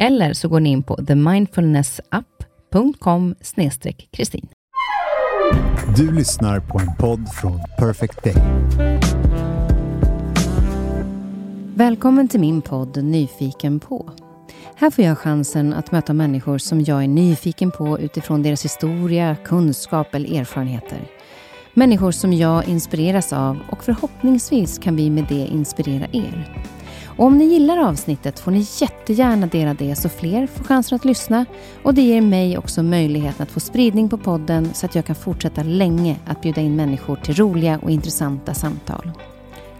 Eller så går ni in på themindfulnessapp.com kristin. Du lyssnar på en podd från Perfect Day. Välkommen till min podd Nyfiken på. Här får jag chansen att möta människor som jag är nyfiken på utifrån deras historia, kunskap eller erfarenheter. Människor som jag inspireras av och förhoppningsvis kan vi med det inspirera er. Och om ni gillar avsnittet får ni jättegärna dela det så fler får chansen att lyssna och det ger mig också möjligheten att få spridning på podden så att jag kan fortsätta länge att bjuda in människor till roliga och intressanta samtal.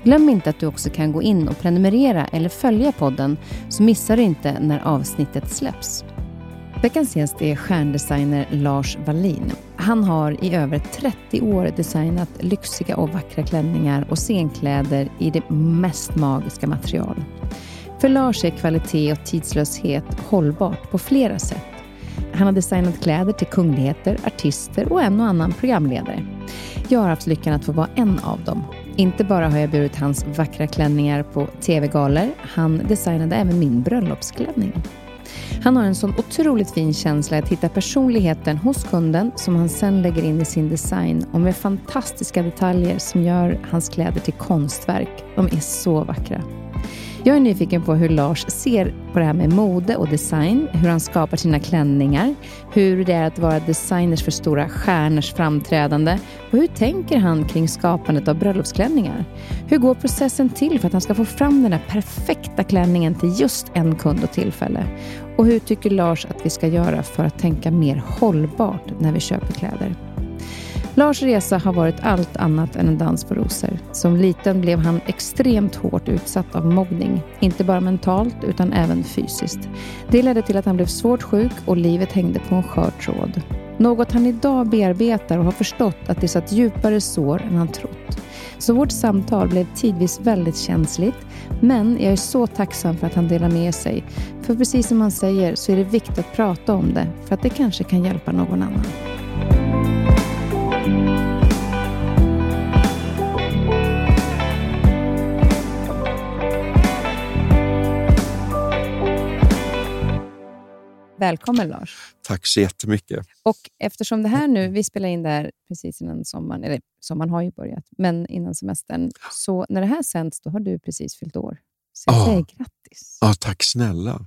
Glöm inte att du också kan gå in och prenumerera eller följa podden så missar du inte när avsnittet släpps. Veckans gäst är stjärndesigner Lars Wallin. Han har i över 30 år designat lyxiga och vackra klänningar och scenkläder i det mest magiska material. För Lars är kvalitet och tidslöshet hållbart på flera sätt. Han har designat kläder till kungligheter, artister och en och annan programledare. Jag har haft lyckan att få vara en av dem. Inte bara har jag burit hans vackra klänningar på tv-galor, han designade även min bröllopsklänning. Han har en sån otroligt fin känsla att hitta personligheten hos kunden som han sen lägger in i sin design och med fantastiska detaljer som gör hans kläder till konstverk. De är så vackra. Jag är nyfiken på hur Lars ser på det här med mode och design, hur han skapar sina klänningar, hur det är att vara designers för stora stjärnors framträdande och hur tänker han kring skapandet av bröllopsklänningar? Hur går processen till för att han ska få fram den där perfekta klänningen till just en kund och tillfälle? Och hur tycker Lars att vi ska göra för att tänka mer hållbart när vi köper kläder? Lars resa har varit allt annat än en dans på rosor. Som liten blev han extremt hårt utsatt av mobbning. Inte bara mentalt utan även fysiskt. Det ledde till att han blev svårt sjuk och livet hängde på en skör tråd. Något han idag bearbetar och har förstått att det satt djupare sår än han trott. Så vårt samtal blev tidvis väldigt känsligt, men jag är så tacksam för att han delar med sig. För precis som han säger så är det viktigt att prata om det, för att det kanske kan hjälpa någon annan. Välkommen Lars. Tack så jättemycket. Och eftersom det här nu, vi spelar in det här precis innan sommaren, eller sommaren har ju börjat, men innan semestern. Så när det här sänds, då har du precis fyllt år. Så jag oh. säger grattis. Oh, tack snälla.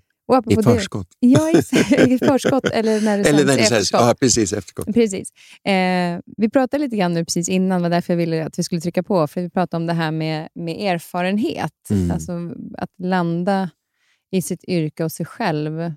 I förskott. Det, ja, i, förskott. Eller när det eller när det sänds Ja, precis. Efterskott. Precis. Eh, vi pratade lite grann nu precis innan, var därför jag ville att vi skulle trycka på. För Vi pratade om det här med, med erfarenhet. Mm. Alltså att landa i sitt yrke och sig själv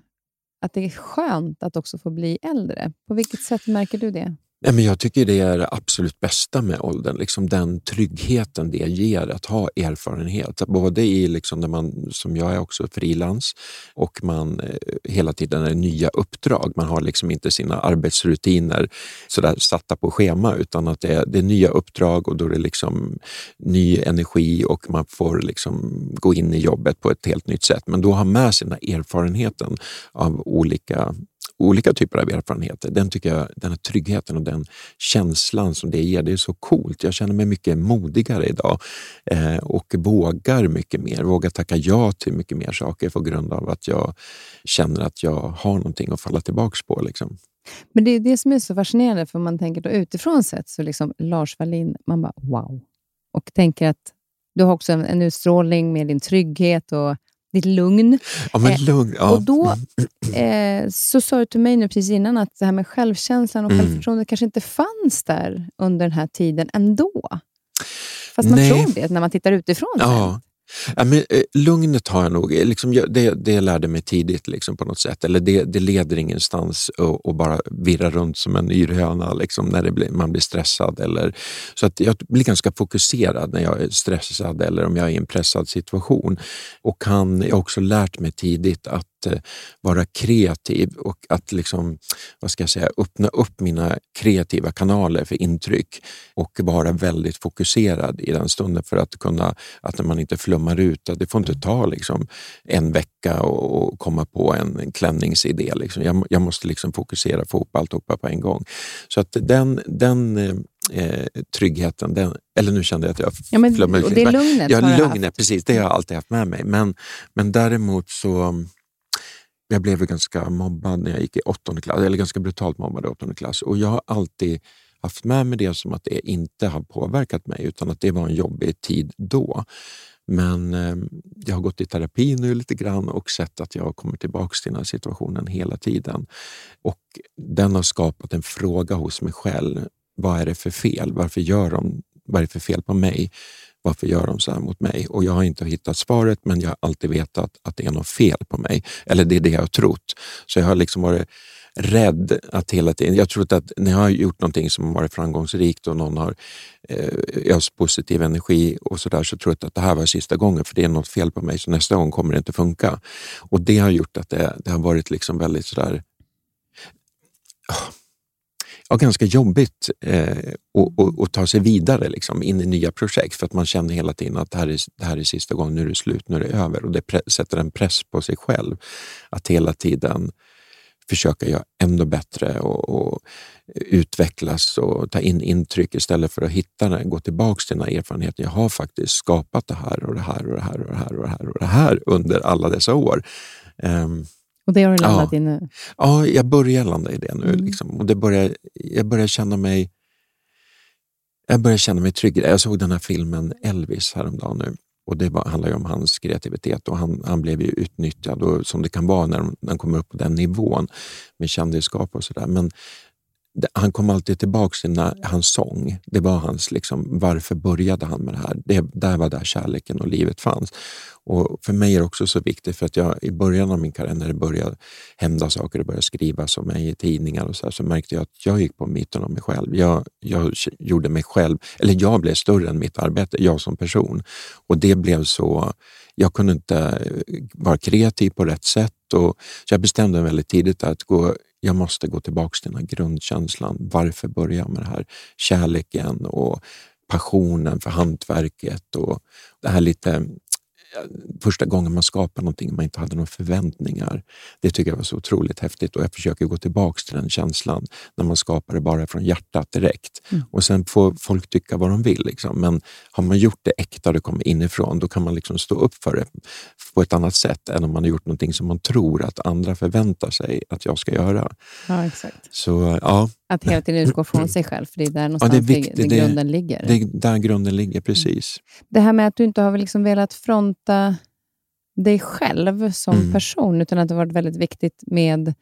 att det är skönt att också få bli äldre. På vilket sätt märker du det? Nej, men jag tycker det är det absolut bästa med åldern, liksom den tryggheten det ger att ha erfarenhet. Både i, liksom när man, som jag är också, frilans och man eh, hela tiden är nya uppdrag. Man har liksom inte sina arbetsrutiner sådär satta på schema utan att det är, det är nya uppdrag och då är det liksom ny energi och man får liksom gå in i jobbet på ett helt nytt sätt. Men då ha med sig den här erfarenheten av olika olika typer av erfarenheter. Den tycker jag, den här tryggheten och den känslan som det ger, det är så coolt. Jag känner mig mycket modigare idag eh, och vågar mycket mer, vågar tacka ja till mycket mer saker på grund av att jag känner att jag har någonting att falla tillbaka på. Liksom. Men det är det som är så fascinerande, för man tänker då utifrån sett, så liksom Lars Wallin, man bara wow. Och tänker att du har också en, en utstrålning med din trygghet och ditt lugn. Ja, men lugn. Ja. Och då eh, så sa du till mig nu precis innan att det här med självkänslan och Mm. självförtroendet kanske inte fanns där under den här tiden ändå. Fast man Nej. tror det när man tittar utifrån. Ja. Ja, men, eh, lugnet har jag nog, eh, liksom, jag- det, det lärde mig tidigt liksom, på något sätt. Eller det, det leder ingenstans och, och bara virra runt som en yrhöna liksom, när det blir, man blir stressad. Eller, så att jag blir ganska fokuserad när jag är stressad eller om jag är i en pressad situation. Och kan, jag har också lärt mig tidigt att vara kreativ och att liksom, vad ska jag säga, öppna upp mina kreativa kanaler för intryck och vara väldigt fokuserad i den stunden för att kunna, att man inte flummar ut, att det får inte ta liksom en vecka och, komma på en, klänningsidé. Liksom. Jag, jag måste liksom fokusera, få ihop alltihopa på en gång. Så att den, den eh, eh, tryggheten, den, eller nu kände jag att jag Ja, men, flummade ut lite, det men- lugnet Ja, har du lugnet, precis. Det har jag alltid haft med mig. Men, men däremot så jag blev ganska mobbad när jag gick i åttonde klass, eller ganska brutalt mobbad i åttonde klass. Och jag har alltid haft med mig det som att det inte har påverkat mig, utan att det var en jobbig tid då. Men eh, jag har gått i terapi nu lite grann och sett att jag kommer tillbaka till den här situationen hela tiden. Och den har skapat en fråga hos mig själv. Vad är det för fel? Varför gör de, vad är det för fel på mig? Varför gör de så här mot mig? Och jag har inte hittat svaret, men jag har alltid vetat att det är något fel på mig. Eller det är det jag har trott. Så jag har liksom varit rädd att hela tiden... Jag tror att när jag har gjort någonting som har varit framgångsrikt och någon har eh, öst positiv energi och så där, så tror jag att det här var sista gången för det är något fel på mig, så nästa gång kommer det inte funka. Och det har gjort att det, det har varit liksom väldigt sådär ja, ganska jobbigt eh, att- att- ta sig vidare liksom, in i nya projekt för att man känner hela tiden att det här är, det här är sista gången, nu är det slut, nu är det över och det sätter en press på sig själv att hela tiden försöka göra ännu bättre och, och utvecklas och ta in intryck istället för att hitta den, gå tillbaka till den här erfarenheten. Jag har faktiskt skapat det här och det här och det här och det här och det här och det här under alla dessa år. Ehm, och det har du landat Ja. i nu. Ja, jag börjar landa i det nu. Mm. Liksom. Och det börjar, jag börjar känna mig jag börjar känna mig trygg. Jag såg den här filmen Elvis häromdagen nu. Och det var, handlar ju om hans kreativitet och han, han blev ju utnyttjad och, som det kan vara när de- när han kommer upp på den nivån med kändisskap och sådär. Men han kom alltid tillbaka till när, hans sång. Det var hans, liksom, varför började han med det här? Det, där var där kärleken och livet fanns. Och för mig är det också så viktigt för att jag i början av min karriär när det började hända saker, det började skrivas om mig i tidningar och så, här, så märkte jag att jag gick på mitten av mig själv. Jag, jag gjorde mig själv, eller jag blev större än mitt arbete, jag som person. Och det blev så, jag kunde inte vara kreativ på rätt sätt. Och, så jag bestämde mig väldigt tidigt att gå, jag måste gå tillbaka till den här grundkänslan. Varför börja jag med det här? Kärleken och passionen för hantverket och det här lite första gången man skapar någonting man inte hade några förväntningar. Det tycker jag var så otroligt häftigt och jag försöker gå tillbaka till den känslan när man skapar det bara från hjärtat direkt. Och sen får folk tycka vad de vill. Liksom. Men har man gjort det äkta och det kommer inifrån, då kan man liksom stå upp för det på ett annat sätt än om man har gjort någonting som man tror att andra förväntar sig att jag ska göra. Ja, exakt. Så ja, Att hela tiden utgå från sig själv, för det är där ja någonstans det är det, viktigt. det Det, grunden ligger. det är där grunden ligger, precis. Det här med att du inte har liksom velat fronta dig själv som Mm. person, utan att det har varit väldigt viktigt med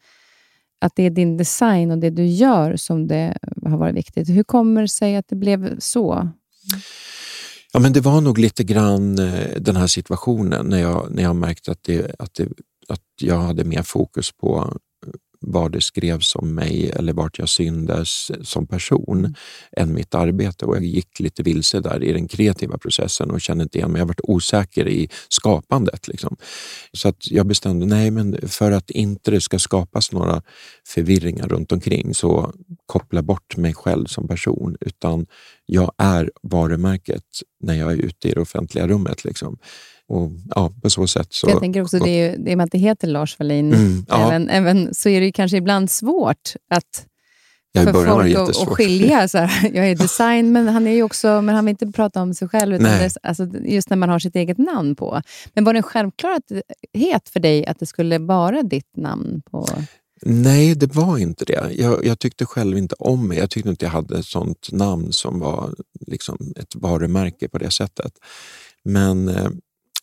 att det är din design och det du gör som det har varit viktigt. Hur kommer det sig att det blev så? Ja, men det var nog lite grann eh, den här situationen när jag, när jag märkte att, det, att, det, att jag hade mer fokus på vad det skrevs om mig eller vart jag syndes som person än mitt arbete. Och jag gick lite vilse där i den kreativa processen och kände inte igen mig. Jag varit osäker i skapandet. Liksom. Så att jag bestämde, nej men för att inte det ska skapas några förvirringar runt omkring så koppla bort mig själv som person. Utan jag är varumärket när jag är ute i det offentliga rummet. Liksom. Och ja, på så sätt så... jag tänker också, det är ju, det är med att det heter Lars Wallin, Mm, ja. även, även, så är det ju kanske ibland svårt att i för folk att, skilja. Så här, jag är design, men han är ju också, men han vill inte prata om sig själv. Utan det, alltså, just när man har sitt eget namn på. Men var det en självklarhet för dig att det skulle vara ditt namn på? Nej, det var inte det. Jag, jag, tyckte själv inte om mig. Jag tyckte inte jag hade ett sånt namn som var liksom ett varumärke på det sättet. Men eh,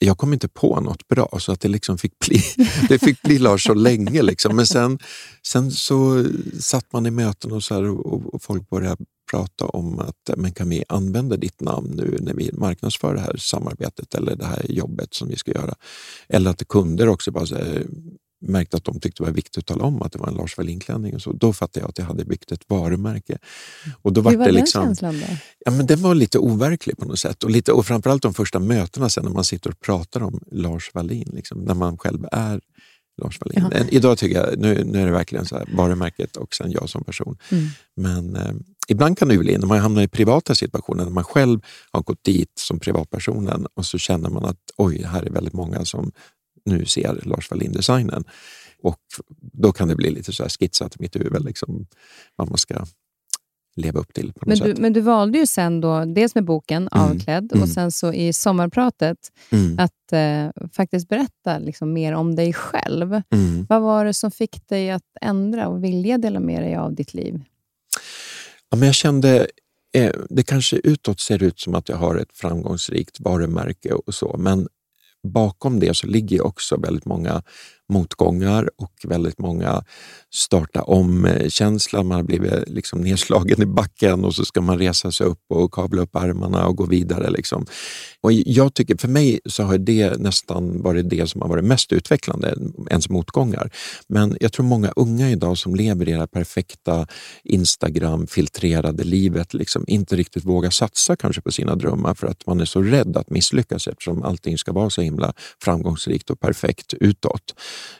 jag kom inte på något bra så att det liksom fick bli, det fick bli Lars så länge. Liksom. Men sen, sen så satt man i möten och, så och, och, folk började prata om att men kan vi använda ditt namn nu när vi marknadsför det här samarbetet eller det här jobbet som vi ska göra. Eller att kunder också bara säger, märkte att de tyckte det var viktigt att tala om att det var en Lars Wallin-klänning. Då fattade jag att jag hade byggt ett varumärke. Och då Hur var, det liksom, den känslan då? Ja, men den var lite overklig på något sätt. Och, lite, och framförallt de första mötena sen när man sitter och pratar om Lars Wallin, liksom, när man själv är Lars Wallin. Ja. Idag tycker jag, nu, nu är det verkligen så här, varumärket och sen jag som person. Mm. Men eh, ibland kan det bli, när man hamnar i privata situationer, när man själv har gått dit som privatpersonen och så känner man att oj, här är väldigt många som nu ser Lars Wallin-designen. Och då kan det bli lite så här skitsat i mitt huvud, liksom, vad man ska leva upp till. men, du, men du valde ju sen, då, dels med boken mm. Avklädd, mm. och sen så i sommarpratet, mm. att eh, faktiskt berätta liksom, mer om dig själv. Mm. Vad var det som fick dig att ändra och vilja dela med dig av ditt liv? Ja, men jag kände, eh, det kanske utåt ser ut som att jag har ett framgångsrikt varumärke och så, men bakom det så ligger också väldigt många motgångar och väldigt många starta om-känsla. Man har blivit liksom nedslagen i backen och så ska man resa sig upp och kavla upp armarna och gå vidare. Liksom. Och jag tycker, för mig så har det nästan varit det som har varit mest utvecklande, ens motgångar. Men jag tror många unga idag som lever i det här perfekta Instagram-filtrerade livet liksom inte riktigt vågar satsa kanske på sina drömmar för att man är så rädd att misslyckas eftersom allting ska vara så himla framgångsrikt och perfekt utåt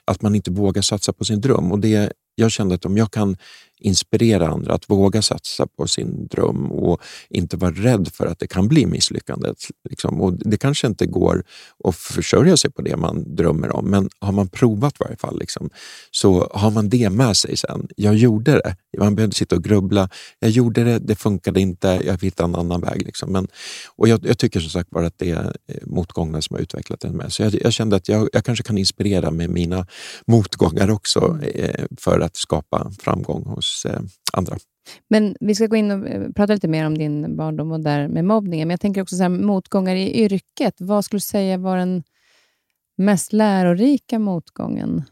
att man inte vågar satsa på sin dröm. Och det, jag kände att om jag kan inspirera andra att våga satsa på sin dröm och inte vara rädd för att det kan bli misslyckandet. Liksom. Och det kanske inte går att försörja sig på det man drömmer om, men har man provat i varje fall liksom, så har man det med sig sen. Jag gjorde det. Man behövde sitta och grubbla. Jag gjorde det, det funkade inte, jag hittade en annan väg. Liksom. Men, och jag, jag, tycker som sagt bara att det är motgångar motgångarna som har utvecklat en. med. Så jag, jag kände att jag, jag, kanske kan inspirera med mina motgångar också eh, för att skapa framgång hos hos eh, andra. Men vi ska gå in och eh, prata lite mer om din barndom och där med mobbningen. Men jag tänker också så här, motgångar i yrket. Vad skulle du säga var den mest lärorika motgången?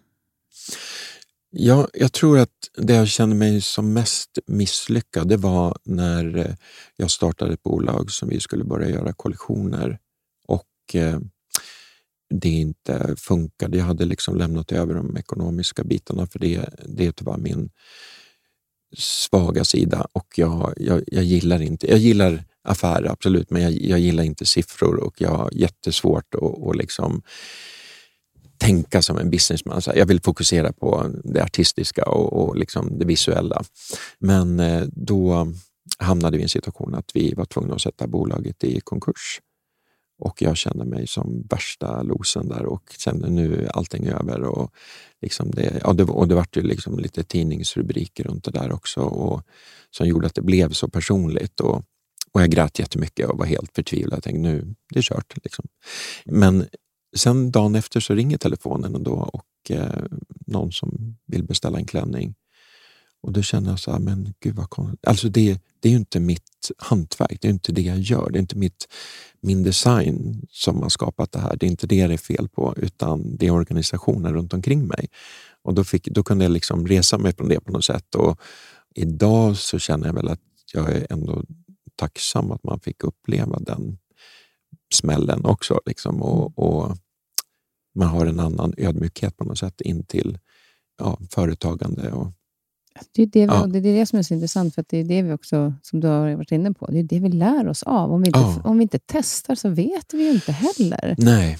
Ja, jag tror att det jag kände mig som mest misslyckad, det var när eh, jag startade ett bolag som vi skulle börja göra kollektioner och det inte funkade. Jag hade liksom lämnat över de ekonomiska bitarna för det, det var min svaga sida och jag, jag, jag gillar inte, jag gillar affärer absolut, men jag, jag gillar inte siffror och jag har jättesvårt att och liksom tänka som en businessman. jag vill fokusera på det artistiska och, och liksom det visuella. Men eh, då hamnade vi i en situation att vi var tvungna att sätta bolaget i konkurs. Och jag kände mig som värsta losen där och kände nu är allting över. Och, liksom det, ja, det, och det var ju liksom lite tidningsrubriker runt det där också och, som gjorde att det blev så personligt. Och, och jag grät jättemycket och var helt förtvivlad. Jag tänkte nu, det är kört. Liksom. Men sen dagen efter så ringer telefonen ändå och eh, någon som vill beställa en klänning. Och då känner jag så här, men gud vad konstigt. Alltså det, det är ju inte mitt hantverk, det är inte det jag gör. Det är inte mitt, min design som har skapat det här. Det är inte det det är fel på, utan det är organisationen runt omkring mig. Och då, fick, då kunde jag liksom resa mig från det på något sätt. Och idag så känner jag väl att jag är ändå tacksam att man fick uppleva den smällen också. Liksom, och, och man har en annan ödmjukhet på något sätt in till ja, företagande och det är det, vi, ja. det är det som är så intressant, för det är det vi också, som du har varit inne på, det är det vi lär oss av. Om vi inte, ja. om vi inte testar så vet vi ju inte heller. Nej.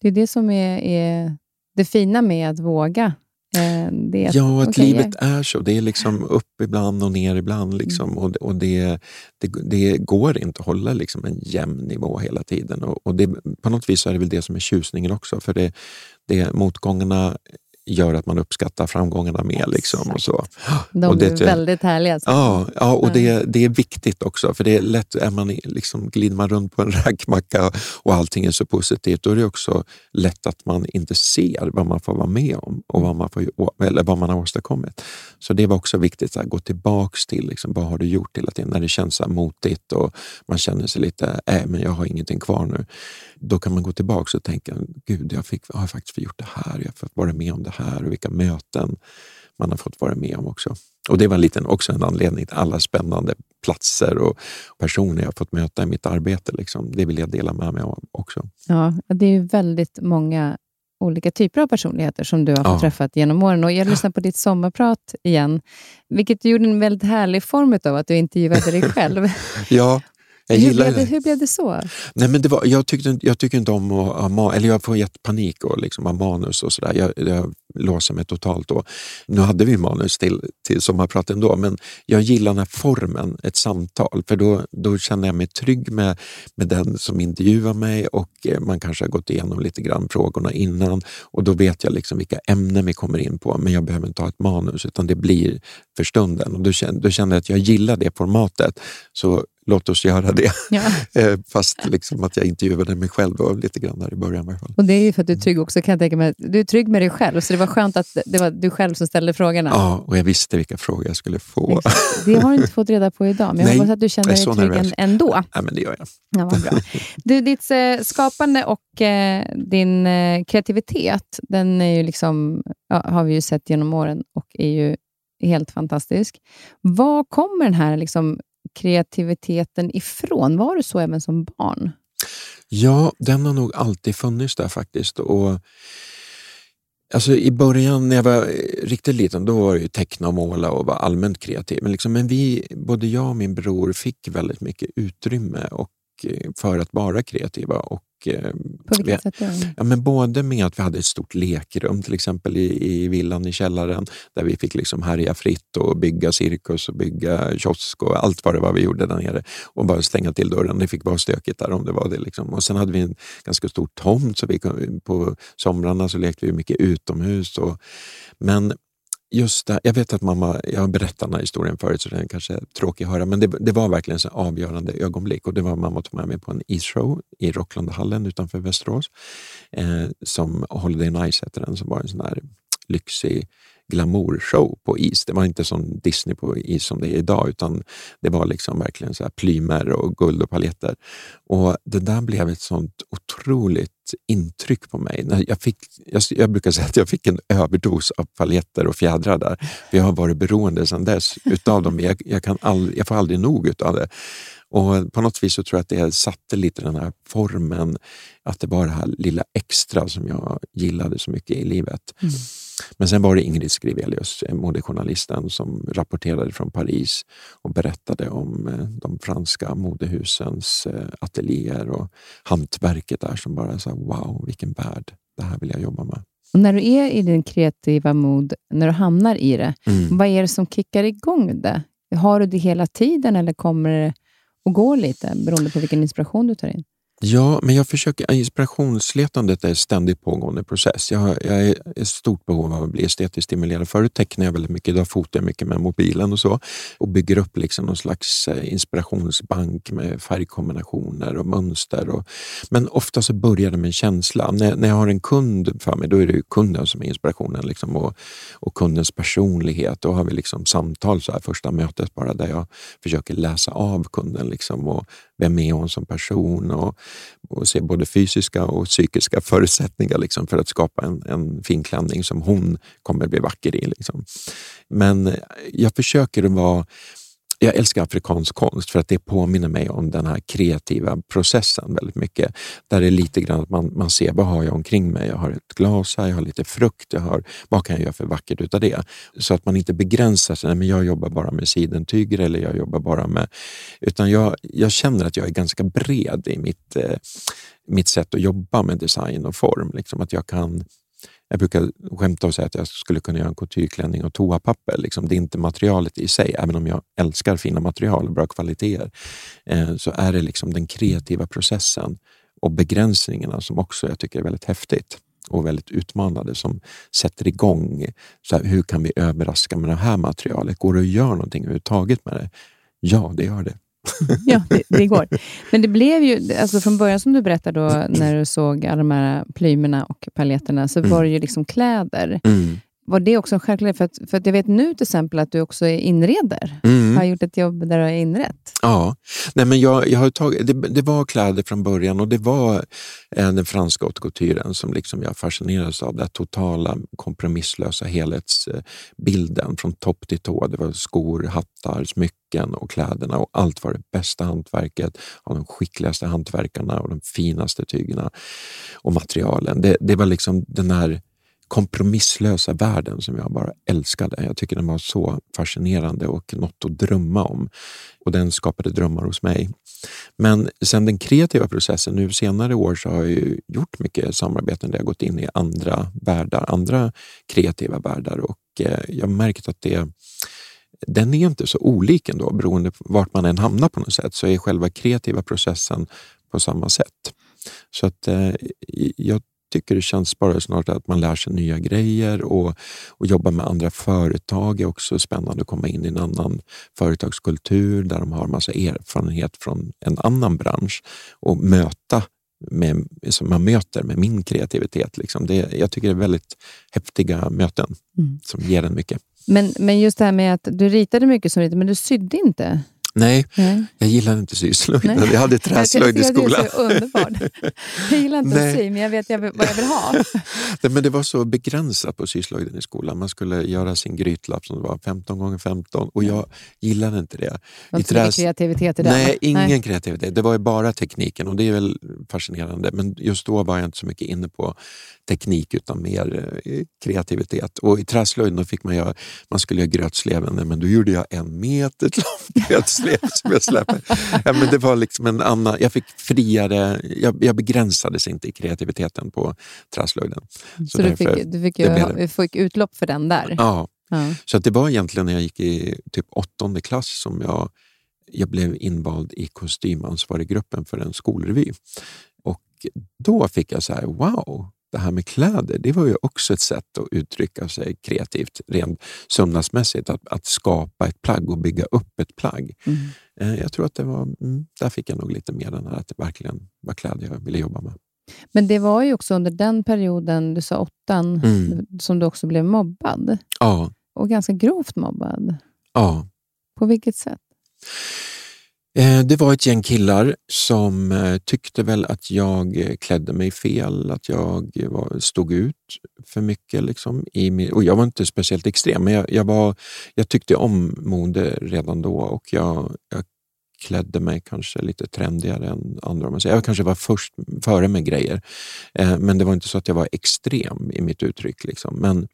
Det är det som är, är det fina med att våga. Eh, det att, ja, att okay, livet jag... är så. Det är liksom upp ibland och ner ibland. Liksom, mm. och, och det, det, det, går inte att hålla liksom en jämn nivå hela tiden. Och, och det, på något vis är det väl det som är tjusningen också. För det, det, motgångarna gör att man uppskattar framgångarna mer. Liksom, och så. De och är väldigt härliga. Ja, ja och det, det är viktigt också. För det är lätt, är man liksom, glider man runt på en raggmacka och allting är så positivt, då är det också lätt att man inte ser vad man får vara med om och vad man, får, eller vad man har åstadkommit. Så det var också viktigt att gå tillbaks till liksom, vad har du gjort hela tiden när det känns så motigt och man känner sig lite, äh, men jag har ingenting kvar nu. Då kan man gå tillbaka och tänka, gud, jag fick, har faktiskt gjort det här, jag har fått vara med om det här och vilka möten man har fått vara med om också. Och det var en liten, också en anledning till alla spännande platser och personer jag fått möta i mitt arbete. Liksom. Det vill jag dela med mig av också. Ja, det är väldigt många olika typer av personligheter som du har fått ja. träffat genom åren. Och jag lyssnade på ditt sommarprat igen, vilket gjorde en väldigt härlig form av att du intervjuade dig själv. ja, jag hur, blev det, hur blev det så? Nej, men det var, jag, tyckte, jag tycker inte om att ha eller jag får jättepanik och liksom ha manus och sådär. Jag, jag låser mig totalt då. Nu hade vi manus till, till sommarprat ändå, men jag gillar den här formen, ett samtal, för då, då känner jag mig trygg med, med den som intervjuar mig och eh, man kanske har gått igenom lite grann frågorna innan och då vet jag liksom vilka ämnen vi kommer in på, men jag behöver inte ha ett manus utan det blir för stunden. Och då, känner, då känner jag att jag gillar det formatet. Så låt oss göra det. Ja. Eh, fast liksom att jag intervjuade mig själv då, lite grann där i början. Och det är ju för att du är trygg också, kan jag tänka mig. Du är trygg med dig själv, så det var skönt att det var du själv som ställde frågorna. Ja, och jag visste vilka frågor jag skulle få. Det har du inte fått reda på idag, men jag hoppas att du känner dig trygg nervös. ändå. Ja, men det gör jag. Ja, vad bra. Du, ditt eh, skapande och eh, din kreativitet, den är ju liksom, ja, har vi ju sett genom åren och är ju helt fantastisk. Var kommer den här liksom, kreativiteten ifrån? Var det så även som barn? Ja, den har nog alltid funnits där faktiskt. Och Alltså I början när jag var riktigt liten då var det ju teckna och måla och var allmänt kreativ. Men, liksom, men vi, både jag och min bror fick väldigt mycket utrymme och, eh, för att vara kreativa. Och på vilket sätt Ja, men både med att vi hade ett stort lekrum till exempel i, i villan i källaren där vi fick liksom härja fritt och bygga cirkus och bygga kiosk och allt vad det var vi gjorde där nere. Och bara stänga till dörren. Det fick vara stökigt där om det var det. Liksom. Och Sen hade vi en ganska stor tomt så vi, på somrarna så lekte vi mycket utomhus. Och, men just det, jag vet att mamma, jag har berättat den här historien förut så den kanske är tråkig att höra, men det, det var verkligen ett avgörande ögonblick och det var mamma tog med mig på en isshow i Rocklandahallen utanför Västerås eh, som Holiday Nice hette den, som var en sån här lyxig glamourshow på is. Det var inte som Disney på is som det är idag, utan det var liksom verkligen så här plymer och guld och paljetter. Och det där blev ett sånt otroligt intryck på mig. Jag, fick, jag, jag brukar säga att jag fick en överdos av paljetter och fjädrar där. Jag har varit beroende sedan dess utav dem. Jag, jag, kan all, jag får aldrig nog utav det. Och På något vis så tror jag att det satte lite den här formen, att det var det här lilla extra som jag gillade så mycket i livet. Mm. Men sen var det Ingrid Skrivelius, modejournalisten, som rapporterade från Paris och berättade om eh, de franska modehusens eh, ateljéer och hantverket där som bara sa wow, vilken värld, det här vill jag jobba med. Och när du är i din kreativa mod, när du hamnar i det, mm. vad är det som kickar igång det? Har du det hela tiden eller kommer det att gå lite beroende på vilken inspiration du tar in? Ja, men jag försöker, inspirationsletandet är en ständigt pågående process. Jag, jag är i stort behov av att bli estetiskt stimulerad. Förut tecknade jag väldigt mycket, idag fotar jag mycket med mobilen och så och bygger upp liksom någon slags eh, inspirationsbank med färgkombinationer och mönster. Och, men ofta så börjar det med en känsla. När, när jag har en kund för mig, då är det kunden som är inspirationen liksom, och, och kundens personlighet. Då har vi liksom samtal, så här, första mötet bara, där jag försöker läsa av kunden liksom, och vem är hon som person och, och se både fysiska och psykiska förutsättningar liksom, för att skapa en, en fin klänning som hon kommer bli vacker i. Liksom. Men jag försöker att vara jag älskar afrikansk konst för att det påminner mig om den här kreativa processen väldigt mycket. Där det är lite grann att man, man ser vad har jag omkring mig. Jag har ett glas här, jag har lite frukt, jag har, vad kan jag göra för vackert utav det? Så att man inte begränsar sig, men jag jobbar bara med sidentyger eller jag jobbar bara med... Utan jag, jag känner att jag är ganska bred i mitt, eh, mitt sätt att jobba med design och form. Liksom att jag kan jag brukar skämta och säga att jag skulle kunna göra en coutureklänning av toapapper. Liksom. Det är inte materialet i sig, även om jag älskar fina material och bra kvaliteter, eh, så är det liksom den kreativa processen och begränsningarna som också jag tycker är väldigt häftigt. och väldigt utmanande som sätter igång. Så här, hur kan vi överraska med det här materialet? Går det att göra någonting överhuvudtaget med det? Ja, det gör det ja, det, det, går. Men det blev ju, alltså från början som du berättade då, när du såg alla de här plymerna och paletterna, så mm. var det ju liksom kläder. Mm var det också en självklarhet? För att, för att jag vet nu till exempel att du också är inreder. Mm. Har gjort ett jobb där du är inrett. Ja, Nej, men jag, jag har tagit, det, det, var kläder från början och det var eh, den franska haute couturen som liksom jag fascinerades av. Den totala kompromisslösa helhetsbilden från topp till tå. Det var skor, hattar, smycken och kläderna och allt var det bästa hantverket av de skickligaste hantverkarna och de finaste tygerna och materialen. Det, det var liksom den här kompromisslösa världen som jag bara älskade. Jag tycker den var så fascinerande och något att drömma om. Och den skapade drömmar hos mig. Men sen den kreativa processen, nu senare år så har jag gjort mycket samarbeten där jag gått in i andra världar, andra kreativa världar och eh, jag har märkt att det den är inte så olik ändå beroende på vart man än hamnar på något sätt så är själva kreativa processen på samma sätt. Så att eh, jag tycker det känns bara snart att man lär sig nya grejer och, och jobba med andra företag är också spännande att komma in i en annan företagskultur där de har massa erfarenhet från en annan bransch och möta med, som man möter med min kreativitet. Liksom. Det, jag tycker det är väldigt häftiga möten mm. som ger en mycket. Men, men just det här med att du ritade mycket som ritade, men du sydde inte? Nej, Nej, jag gillade inte syslöjd. Jag hade träslöjd i skolan. Det är underbart. Jag gillar inte Nej. sy, men jag vet vad jag vill ha. Nej, men det var så begränsat på syslöjden i skolan. Man skulle göra sin grytlapp som var 15 gånger 15 och jag gillade inte det. Var inte träs... kreativitet i det? Nej, ingen Nej. kreativitet. Det var bara tekniken och det är väl fascinerande. Men just då var jag inte så mycket inne på teknik utan mer eh, kreativitet. Och i träslöjden fick man göra, man skulle göra grötsleven, men då gjorde jag en meter lång grötslev som jag släpper. Ja, men det var liksom en annan, jag fick friare, jag, jag begränsades inte i kreativiteten på träslöjden. Så, så du, fick, du fick, ju, fick utlopp för den där? Ja. ja. Så det var egentligen när jag gick i typ åttonde klass som jag, jag blev invald i kostymansvarigruppen för en skolrevy. Och då fick jag så här, wow, det här med kläder, det var ju också ett sätt att uttrycka sig kreativt, rent sömnadsmässigt. Att, att skapa ett plagg och bygga upp ett plagg. Mm. Eh, jag tror att det var, mm, där fick jag nog lite mer den här att det verkligen var kläder jag ville jobba med. Men det var ju också under den perioden, du sa åttan, mm. som du också blev mobbad. Ja. Och ganska grovt mobbad. Ja. På vilket sätt? Eh, det var ett gäng killar som eh, tyckte väl att jag eh, klädde mig fel, att jag stod ut för mycket. Liksom, i min, och jag var inte speciellt extrem, men jag, jag, var, jag tyckte om mode redan då och jag, jag klädde mig kanske lite trendigare än andra. Jag kanske var först före med grejer, men det var inte så att jag var extrem i mitt uttryck. Liksom. Men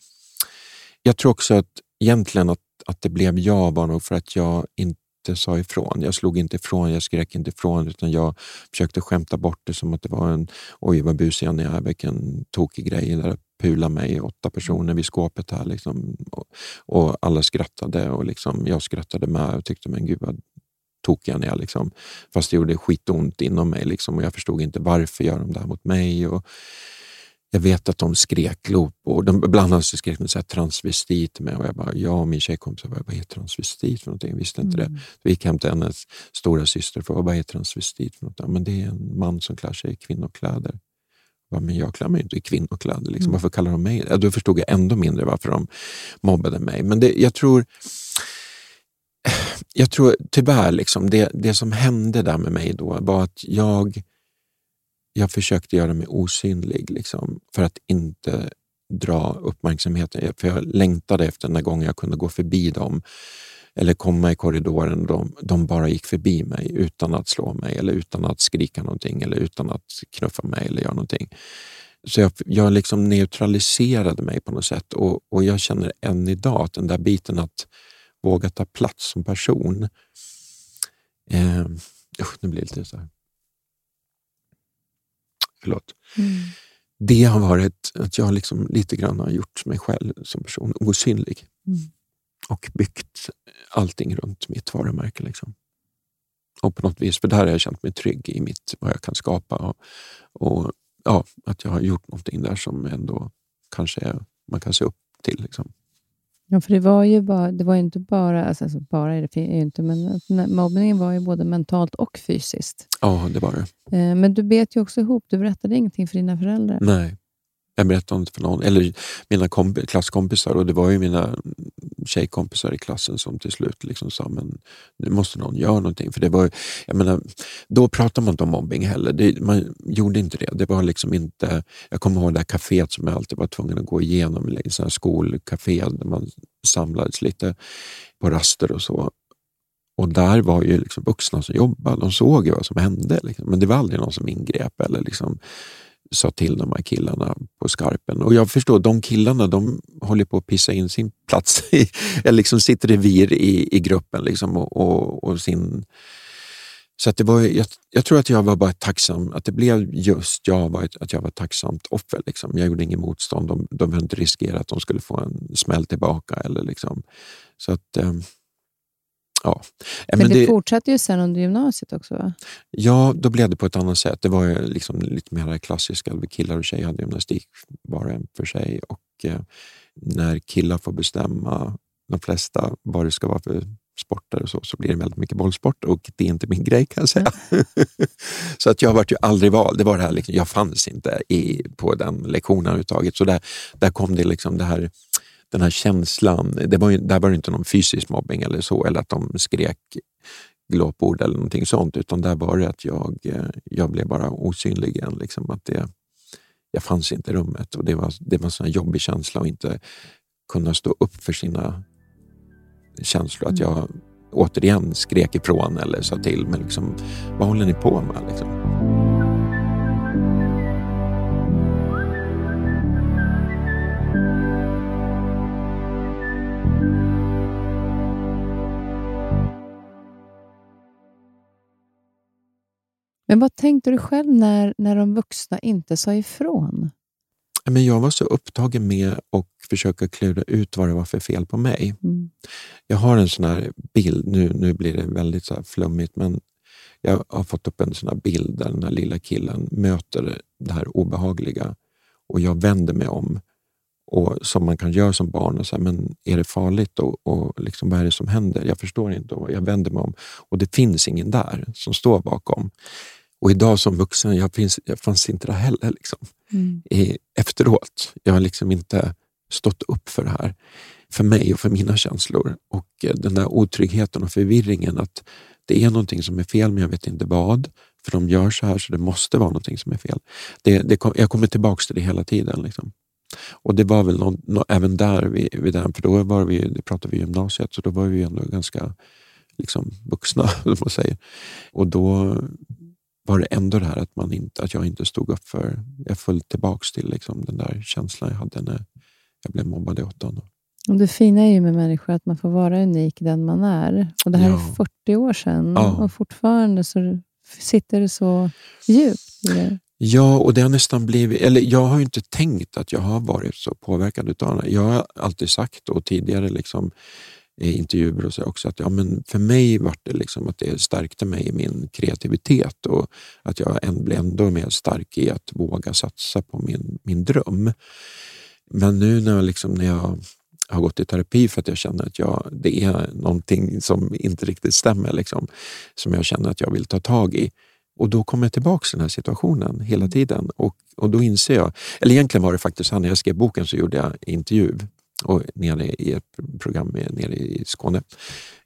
jag tror också att egentligen att, att det blev jag var nog för att jag inte inte sa ifrån. Jag slog inte ifrån, jag skrek inte ifrån utan jag försökte skämta bort det som att det var en oj vad busig han är, vilken tokig grej där pula mig, åtta personer vid skåpet här. Liksom. Och, och, alla skrattade och liksom, jag skrattade med och tyckte men gud vad tokig han är. Liksom. Fast det gjorde skitont inom mig liksom, och jag förstod inte varför gör de det här mot mig. Och, jag vet att de skrek lop och de, ibland annat så skrek de så här transvestit med och jag bara, jag och min tjejkompis, vad är transvestit för någonting? Jag visste inte mm. det. Vi gick hem till hennes stora syster och vad är transvestit för något? Ja, men det är en man som klär sig i kvinnokläder. Ja, men jag klär mig inte i kvinnokläder. Liksom. Mm. Varför kallar de mig det? Då förstod jag ändå mindre varför de mobbade mig. Men det, jag tror jag tror tyvärr, liksom, det, det som hände där med mig då var att jag jag försökte göra mig osynlig liksom, för att inte dra uppmärksamheten. För jag längtade efter den där gången jag kunde gå förbi dem eller komma i korridoren och de, de bara gick förbi mig utan att slå mig eller utan att skrika någonting eller utan att knuffa mig eller göra någonting. Så jag, jag liksom neutraliserade mig på något sätt och, och jag känner än idag att den där biten att våga ta plats som person. Eh, usch, nu blir det lite så här förlåt. Mm. Det har varit att jag liksom lite grann har gjort mig själv som person osynlig mm. och byggt allting runt mitt varumärke. Liksom. Och på något vis, för där har jag känt mig trygg i mitt, vad jag kan skapa och, och ja, att jag har gjort någonting där som ändå kanske är, man kan se upp till. Liksom. Ja, för det var ju bara, det var inte bara, alltså, alltså bara är det ju inte, men mobbningen var ju både mentalt och fysiskt. Ja, det var det. Eh, men du bet ju också ihop, du berättade ingenting för dina föräldrar. Nej, jag berättade inte för någon. Eller mina klasskompisar och det var ju mina tjejkompisar i klassen som till slut liksom sa men nu måste någon göra någonting. För det var, jag menar, då pratade man inte om mobbing heller. Det, man gjorde inte det. Det var liksom inte, jag kommer ihåg det här kaféet som jag alltid var tvungen att gå igenom, liksom skolkafé där man samlades lite på raster och så. Och där var ju liksom vuxna som jobbade, de såg ju vad som hände. Liksom. Men det var aldrig någon som ingrep eller liksom sa till de här killarna på skarpen. Och jag förstår, de killarna de håller på att pissa in sin plats, i, eller liksom sitt revir i, i gruppen. Liksom och, och, och sin... Så att det var, jag, jag, tror att jag var bara tacksam, att det blev just jag, var, att jag var tacksamt offer. Liksom. Jag gjorde inget motstånd, de, de behövde inte riskera att de skulle få en smäll tillbaka. Eller liksom. Så att... Ehm, Eh, Ja. Men, men det, det fortsatte ju sen under gymnasiet också va? Ja, då blev det på ett annat sätt. Det var ju liksom lite mer klassiska. Killar och tjejer hade gymnastik var och en för sig. Och eh, när killar får bestämma, de flesta, vad det ska vara för sporter och så, så blir det väldigt mycket bollsport och det är inte min grej kan jag säga. så att jag vart ju aldrig vald. Det var det här, liksom, jag fanns inte i, på den lektionen överhuvudtaget. Så där, där kom det liksom det här den här känslan, det var ju, där var det inte någon fysisk mobbing eller så, eller att de skrek glåpord eller någonting sånt, utan där var det att jag, eh, jag blev bara osynlig igen. Liksom, att det, jag fanns inte i rummet och det var, det var en sån jobbig känsla att inte kunna stå upp för sina känslor. Att jag återigen skrek ifrån eller sa till, men liksom, vad håller ni på med? Liksom? Men vad tänkte du själv när, när de vuxna inte sa ifrån? Men jag var så upptagen med att försöka klura ut vad det var för fel på mig. Mm. Jag har en sån här bild, nu, nu blir det väldigt så flummigt, men jag har fått upp en sån här bild där den här lilla killen möter det här obehagliga och jag vänder mig om och som man kan göra som barn. och säga, men Är det farligt och, och liksom, vad är det som händer? Jag förstår inte och jag vänder mig om och det finns ingen där som står bakom. Och idag som vuxen, jag, finns, jag fanns inte där heller. Liksom. Mm. I, efteråt. Jag har liksom inte stått upp för det här. För mig och för mina känslor. Och eh, den där otryggheten och förvirringen att det är någonting som är fel men jag vet inte vad. För de gör så här så det måste vara någonting som är fel. Det, det, jag kommer tillbaka till det hela tiden. Liksom. Och det var väl någon, någon, även där, vid, vid den, för då var vi, det pratade vi gymnasiet, så då var vi ändå ganska liksom, vuxna. Man säger. Och då var det ändå det här att, man inte, att jag inte stod upp för... Jag föll tillbaka till liksom, den där känslan jag hade när jag blev mobbad i åttan. Och det fina är ju med människor att man får vara unik den man är. Och Det här ja. är 40 år sedan ja. och fortfarande så sitter det så djupt. Ja, och det har nästan blivit... Eller jag har inte tänkt att jag har varit så påverkad av det. Jag har alltid sagt och tidigare liksom, intervjuer och så också att ja, men för mig var det liksom att det stärkte mig i min kreativitet och att jag blev ändå mer stark i att våga satsa på min, min dröm. Men nu när jag, liksom, när jag har gått i terapi för att jag känner att jag, det är någonting som inte riktigt stämmer, liksom, som jag känner att jag vill ta tag i. Och då kommer jag tillbaka till den här situationen hela tiden och, och då inser jag, eller egentligen var det faktiskt när jag skrev boken så gjorde jag intervju och nere i ett program nere i Skåne.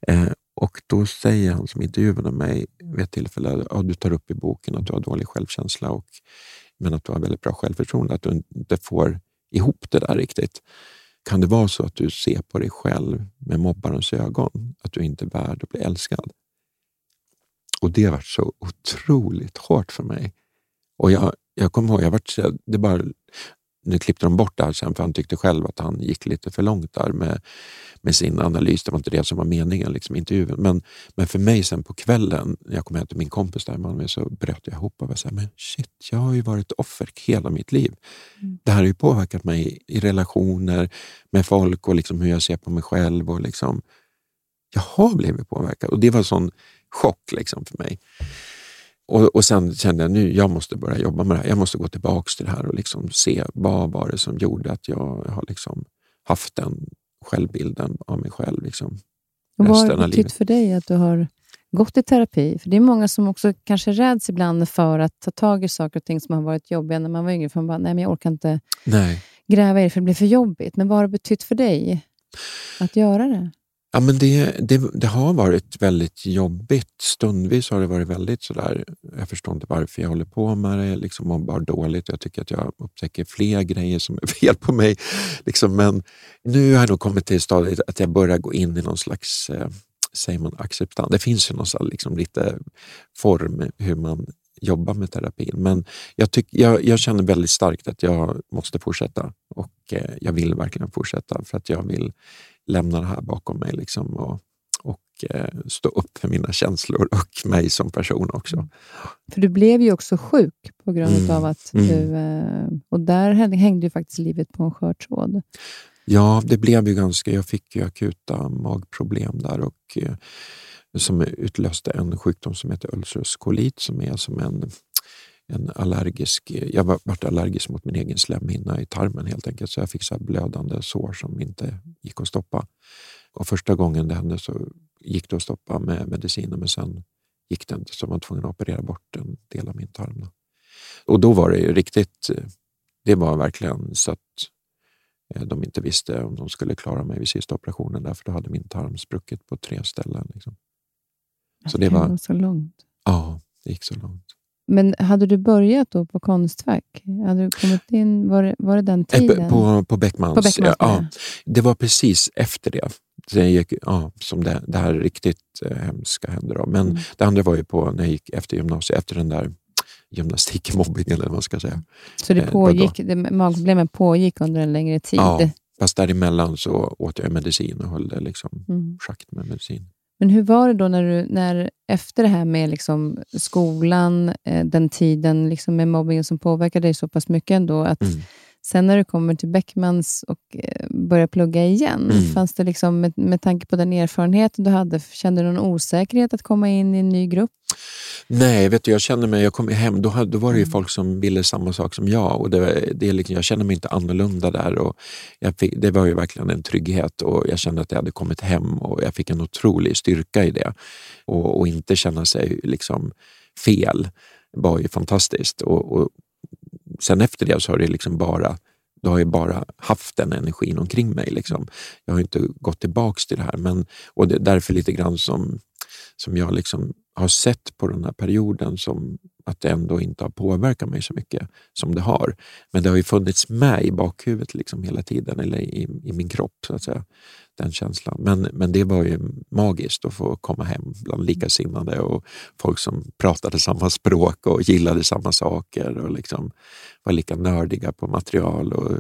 Eh, och då säger han som intervjuade mig vid ett tillfälle att du tar upp i boken att du har dålig självkänsla och, men att du har väldigt bra självförtroende, att du inte får ihop det där riktigt. Kan det vara så att du ser på dig själv med mobbarens ögon, att du inte är värd att bli älskad? Och det har varit så otroligt hårt för mig. Och jag, jag kommer ihåg, jag varit, det bara nu klippte de bort det här sen för han tyckte själv att han gick lite för långt där med, med sin analys. Det var inte det som var meningen, liksom, intervjun. Men, men för mig sen på kvällen, när jag kom hem till min kompis där i Malmö, så bröt jag ihop och var så här, men shit, jag har ju varit offer hela mitt liv. Mm. Det här har ju påverkat mig i relationer med folk och liksom hur jag ser på mig själv. och liksom, Jag har blivit påverkad och det var en sån chock liksom för mig. Och, och sen kände jag nu jag måste börja jobba med det här. Jag måste gå tillbaka till det här och liksom se vad var det som gjorde att jag har liksom haft den självbilden av mig själv. Liksom, och vad har det betytt för dig att du har gått i terapi? För Det är många som också kanske räds ibland för att ta tag i saker och ting som har varit jobbiga när man var yngre. För man bara, nej men jag orkar inte nej. gräva i det för det blir för jobbigt. Men vad har det betytt för dig att göra det? Ja, men det, det, det, har varit väldigt jobbigt. Stundvis har det varit väldigt sådär, jag förstår inte varför jag håller på med det, liksom mår bara dåligt. Jag tycker att jag upptäcker fler grejer som är fel på mig. Liksom, men nu har jag nog kommit till stadiet att jag börjar gå in i någon slags eh, säger man, acceptans. Det finns ju någon slags, liksom, lite form hur man jobbar med terapin. Men jag, tyck, jag, jag känner väldigt starkt att jag måste fortsätta och eh, jag vill verkligen fortsätta för att jag vill lämna det här bakom mig liksom och, och eh, stå upp för mina känslor och mig som person också. Mm. För du blev ju också sjuk på grund mm. av att mm. du... Eh, och där hängde ju faktiskt livet på en skör tråd. Ja, det blev ju ganska... Jag fick ju akuta magproblem där och eh, som utlöste en sjukdom som heter ulcerös kolit som är som en en allergisk, jag var, varit allergisk mot min egen slemhinna i tarmen helt enkelt. Så jag fick så blödande sår som inte gick att stoppa. Och första gången det hände så gick det att stoppa med mediciner men sen gick det inte så man var tvungen att operera bort en del av min tarm. Och då var det ju riktigt, det var verkligen så att eh, de inte visste om de skulle klara mig vid sista operationen därför då hade min tarm spruckit på tre ställen. Liksom. Så det var så långt. Ja, det gick så långt. Men hade du börjat då på Konstfack? Hade du kommit in, var, det, var det den eh, tiden? På, på Beckmans? På Beckmans ja, det var precis efter det. det gick, ja, som det, det här riktigt eh, hemska hände. Då. Men mm. det andra var ju på när jag gick efter gymnasiet, efter den där gymnastikmobbingen eller vad man ska säga. Så det eh, pågick, det, magproblemen pågick under en längre tid? Ja, fast däremellan så åt jag medicin och höll det liksom mm. schakt med medicin. Men hur var det då när du, när, efter det här med liksom skolan, eh, den tiden liksom med mobbingen som påverkade dig så pass mycket ändå, att mm sen när du kommer till Beckmans och eh, börjar plugga igen, mm. fanns det liksom, med, med tanke på den erfarenheten du hade, kände du någon osäkerhet att komma in i en ny grupp? Nej, vet du, jag känner mig, jag kom hem, då, hade, då var det ju mm. folk som ville samma sak som jag och det, det liksom, jag kände mig inte annorlunda där. Och fick, det var ju verkligen en trygghet och jag kände att jag hade kommit hem och jag fick en otrolig styrka i det. Och, och inte känna sig liksom fel var ju fantastiskt. Och, och sen efter det så har det liksom bara då har jag bara haft den energin omkring mig. Liksom. Jag har inte gått tillbaks till det här. Men, och det är därför lite grann som, som jag liksom har sett på den här perioden som att det ändå inte har påverkat mig så mycket som det har. Men det har ju funnits med i bakhuvudet liksom hela tiden, eller i, i min kropp, så att säga. Den känslan. Men, men det var ju magiskt att få komma hem bland likasinnade och folk som pratade samma språk och gillade samma saker och liksom var lika nördiga på material och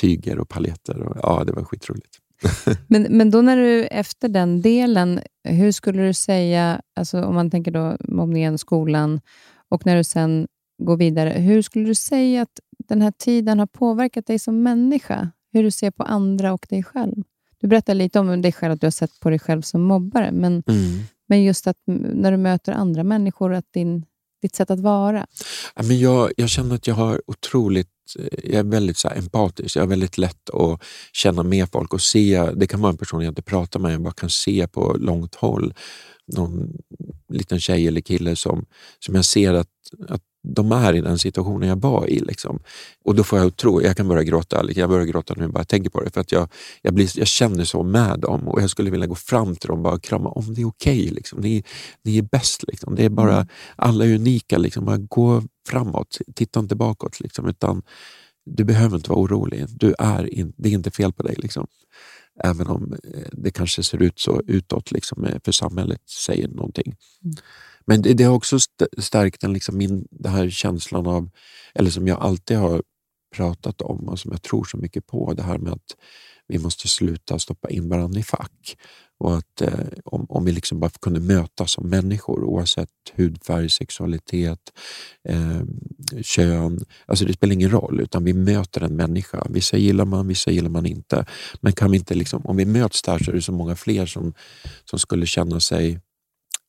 tyger och paletter. Och, ja, det var skitroligt. men, men då när du efter den delen, hur skulle du säga, alltså om man tänker då mobbningen, skolan och när du sen går vidare, hur skulle du säga att den här tiden har påverkat dig som människa? Hur du ser på andra och dig själv? Du berättade lite om dig själv, att du har sett på dig själv som mobbare, men, mm. men just att när du möter andra människor, att din, ditt sätt att vara? Ja, men jag, jag känner att jag har otroligt jag är väldigt så empatisk. Jag är väldigt lätt att känna med folk och se. Det kan vara en person jag inte pratar med, jag bara kan se på långt håll någon liten tjej eller kille som, som jag ser att, att de är i den situationen jag var i. Liksom. Och då får jag tro, jag kan börja gråta, jag börjar gråta nu bara jag tänker på det, för att jag, jag, blir, jag känner så med dem och jag skulle vilja gå fram till dem och bara krama om det är okej. Okay, liksom. ni, ni är bäst. Liksom. Det är bara, mm. alla är unika. Liksom. Bara gå framåt, titta inte bakåt. Liksom, utan du behöver inte vara orolig. Du är in, det är inte fel på dig. Liksom. Även om eh, det kanske ser ut så utåt, liksom, eh, för samhället säger någonting. Mm. Men det, det, har också stärkt den, liksom min, den här känslan av, eller som jag alltid har pratat om och som jag tror så mycket på, det här med att vi måste sluta stoppa in varandra i fack. Och att eh, om, om vi liksom bara kunde mötas som människor oavsett hudfärg, sexualitet, eh, kön. Alltså det spelar ingen roll, utan vi möter en människa. Vissa gillar man, vissa gillar man inte. Men kan vi inte liksom, om vi möts där så är det så många fler som, som skulle känna sig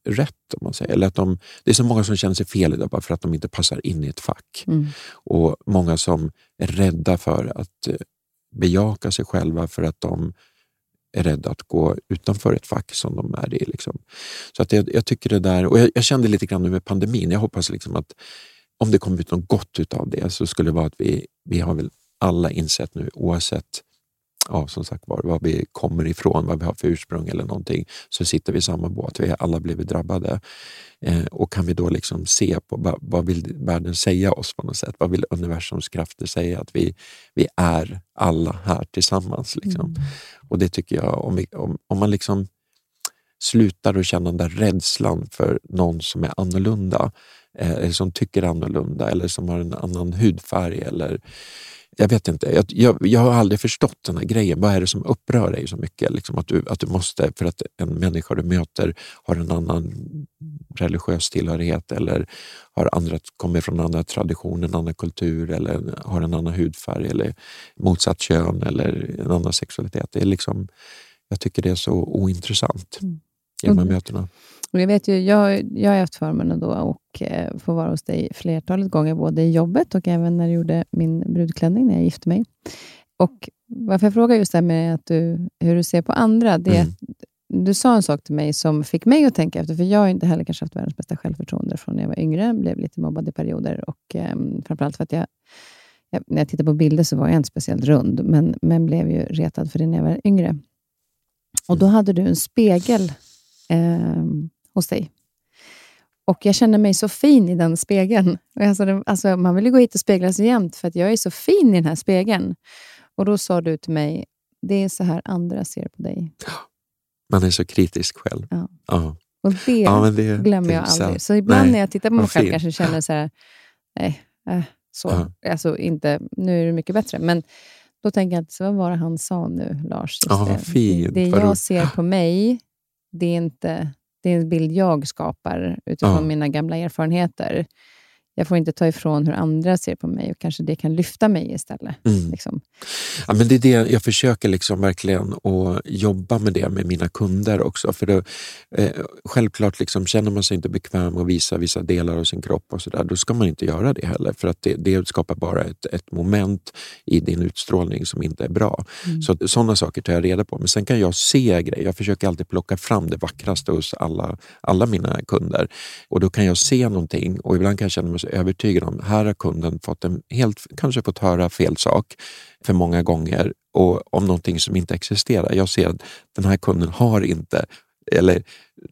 rätt. om man säger. Eller att de, det är så många som känner sig fel bara för att de inte passar in i ett fack. Mm. Och många som är rädda för att eh, bejaka sig själva för att de är rädda att gå utanför ett fack som de är i. Liksom. Så att jag, jag tycker det där, och jag, jag, kände lite grann nu med pandemin, jag hoppas liksom att om det kommer ut något gott utav det så skulle det vara att vi, vi har väl alla insett nu oavsett ja, som sagt var, var vi kommer ifrån, vad vi har för ursprung eller någonting, så sitter vi i samma båt. Vi har alla blivit drabbade. Eh, och kan vi då liksom se på vad, vad vill världen säga oss på något sätt? Vad vill universums krafter säga? Att vi, vi är alla här tillsammans. Liksom. Mm. Och det tycker jag, om, vi, om, om man liksom slutar att känna den där rädslan för någon som är annorlunda, eh, eller som tycker annorlunda eller som har en annan hudfärg eller jag vet inte, jag, jag, jag, har aldrig förstått den här grejen. Vad är det som upprör dig så mycket? Liksom att, du, att du måste, för att en människa du möter har en annan religiös tillhörighet eller har andra, kommer från andra traditioner, en annan kultur eller har en annan hudfärg eller motsatt kön eller en annan sexualitet. Det är liksom, jag tycker det är så ointressant mm. i de här mötena. Jag, vet ju, jag, jag har haft förmånen då och eh, få vara hos dig flertalet gånger, både i jobbet och även när jag gjorde min brudklänning när jag gifte mig. Och varför jag frågar just det här med att du, hur du ser på andra, det är mm. du sa en sak till mig som fick mig att tänka efter, för jag har inte heller kanske haft världens bästa självförtroende från när jag var yngre, blev lite mobbad i perioder och eh, framförallt för att jag, jag, när jag tittar på bilder så var jag inte speciellt rund, men, men blev ju retad för det när jag var yngre. Och Då hade du en spegel eh, hos dig. Och jag känner mig så fin i den spegeln. Alltså, alltså, man vill ju gå hit och spegla sig jämt, för att jag är så fin i den här spegeln. Och Då sa du till mig, det är så här andra ser på dig. Man är så kritisk själv. Ja. ja. Och det, ja, det glömmer jag aldrig. Så ibland nej, när jag tittar på mig själv fin. kanske känner så här, nej, äh, så. Ja. Alltså, inte, nu är det mycket bättre. Men då tänker jag, vad var det han sa nu, Lars? ja, vad fint. Det, det jag ser på mig, det är inte det är en bild jag skapar utifrån ja. mina gamla erfarenheter jag får inte ta ifrån hur andra ser på mig och kanske det kan lyfta mig istället. Mm. Liksom. Ja, men det är det jag försöker liksom verkligen att jobba med det med mina kunder också. För det, eh, Självklart liksom, känner man sig inte bekväm att visa vissa delar av sin kropp och så där, då ska man inte göra det heller. För att det, det skapar bara ett, ett moment i din utstrålning som inte är bra. Mm. Så Sådana saker tar jag reda på. Men sen kan jag se grejer. Jag försöker alltid plocka fram det vackraste hos alla, alla mina kunder. Och då kan jag se någonting och ibland kan jag känna mig så övertygad om här har kunden fått en helt, kanske fått höra fel sak för många gånger och om någonting som inte existerar. Jag ser att den här kunden har inte eller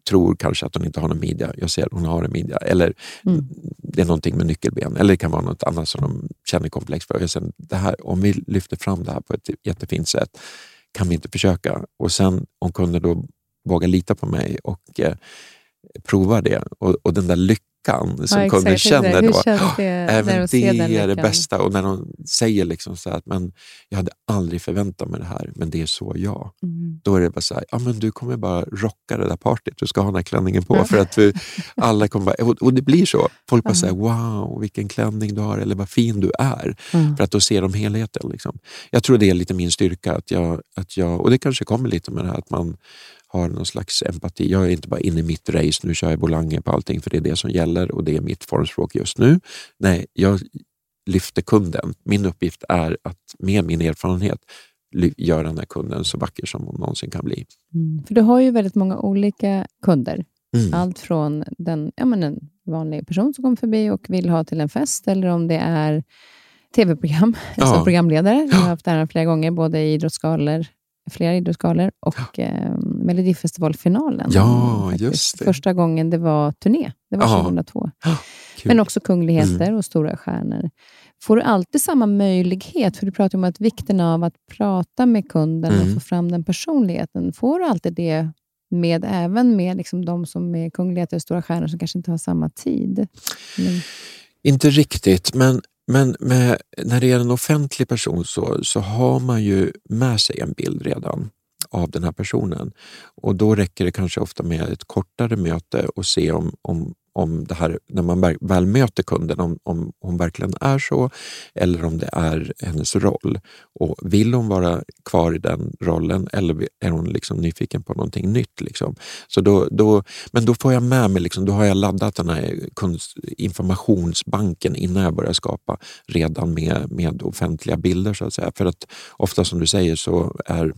tror kanske att hon inte har någon midja. Jag ser att hon har en midja. Eller mm. det är någonting med nyckelben. Eller det kan vara något annat som de känner komplex för. Jag säger, det här, om vi lyfter fram det här på ett jättefint sätt, kan vi inte försöka? Och sen om kunden då vågar lita på mig och eh, provar det och, och den där lyckan lyckan som ja, kunden känner då. Det, även det är det bästa. Och när de säger liksom så att men jag hade aldrig förväntat mig det här, men det är så jag. Mm. Då är det bara så här, ja, men du kommer bara rocka det där partyt. Du ska ha den här klänningen på. för att vi, alla kommer bara, och, och det blir så. Folk bara säger wow, vilken klänning du har eller vad fin du är. Mm. För att då ser de helheten. Liksom. Jag tror det är lite min styrka. Att jag, att jag, och det kanske kommer lite med det här att man har någon slags empati. Jag är inte bara inne i mitt race, nu kör jag Bolange på allting för det är det som gäller och det är mitt formspråk just nu. Nej, jag lyfter kunden. Min uppgift är att med min erfarenhet göra den här kunden så vacker som hon någonsin kan bli. Mm, för du har ju väldigt många olika kunder. Mm. Allt från den, ja, men en vanlig person som kommer förbi och vill ha till en fest, eller om det är tv-program, ja. alltså programledare. Jag har haft det här flera gånger, både i idrottsgalor flera idrottsgalor och ja. eh, Melodifestivalfinalen. Ja, just det. Första gången det var turné. Det var ja. 2002. Ja, Men också kungligheter mm. och stora stjärnor. Får du alltid samma möjlighet? För du pratar om att vikten av att prata med kunden mm. och få fram den personligheten. Får du alltid det med även med liksom de som är kungligheter och stora stjärnor som kanske inte har samma tid? Men... Inte riktigt, men men med, när det är en offentlig person så, så har man ju med sig en bild redan av den här personen. Och Då räcker det kanske ofta med ett kortare möte och se om, om, om det här, när man väl möter kunden, om, om hon verkligen är så eller om det är hennes roll. Och Vill hon vara kvar i den rollen eller är hon liksom nyfiken på någonting nytt? Liksom? Så då, då, men då får jag med mig, liksom, då har jag laddat den här informationsbanken innan jag börjar skapa redan med, med offentliga bilder. så att säga. För att ofta som du säger så är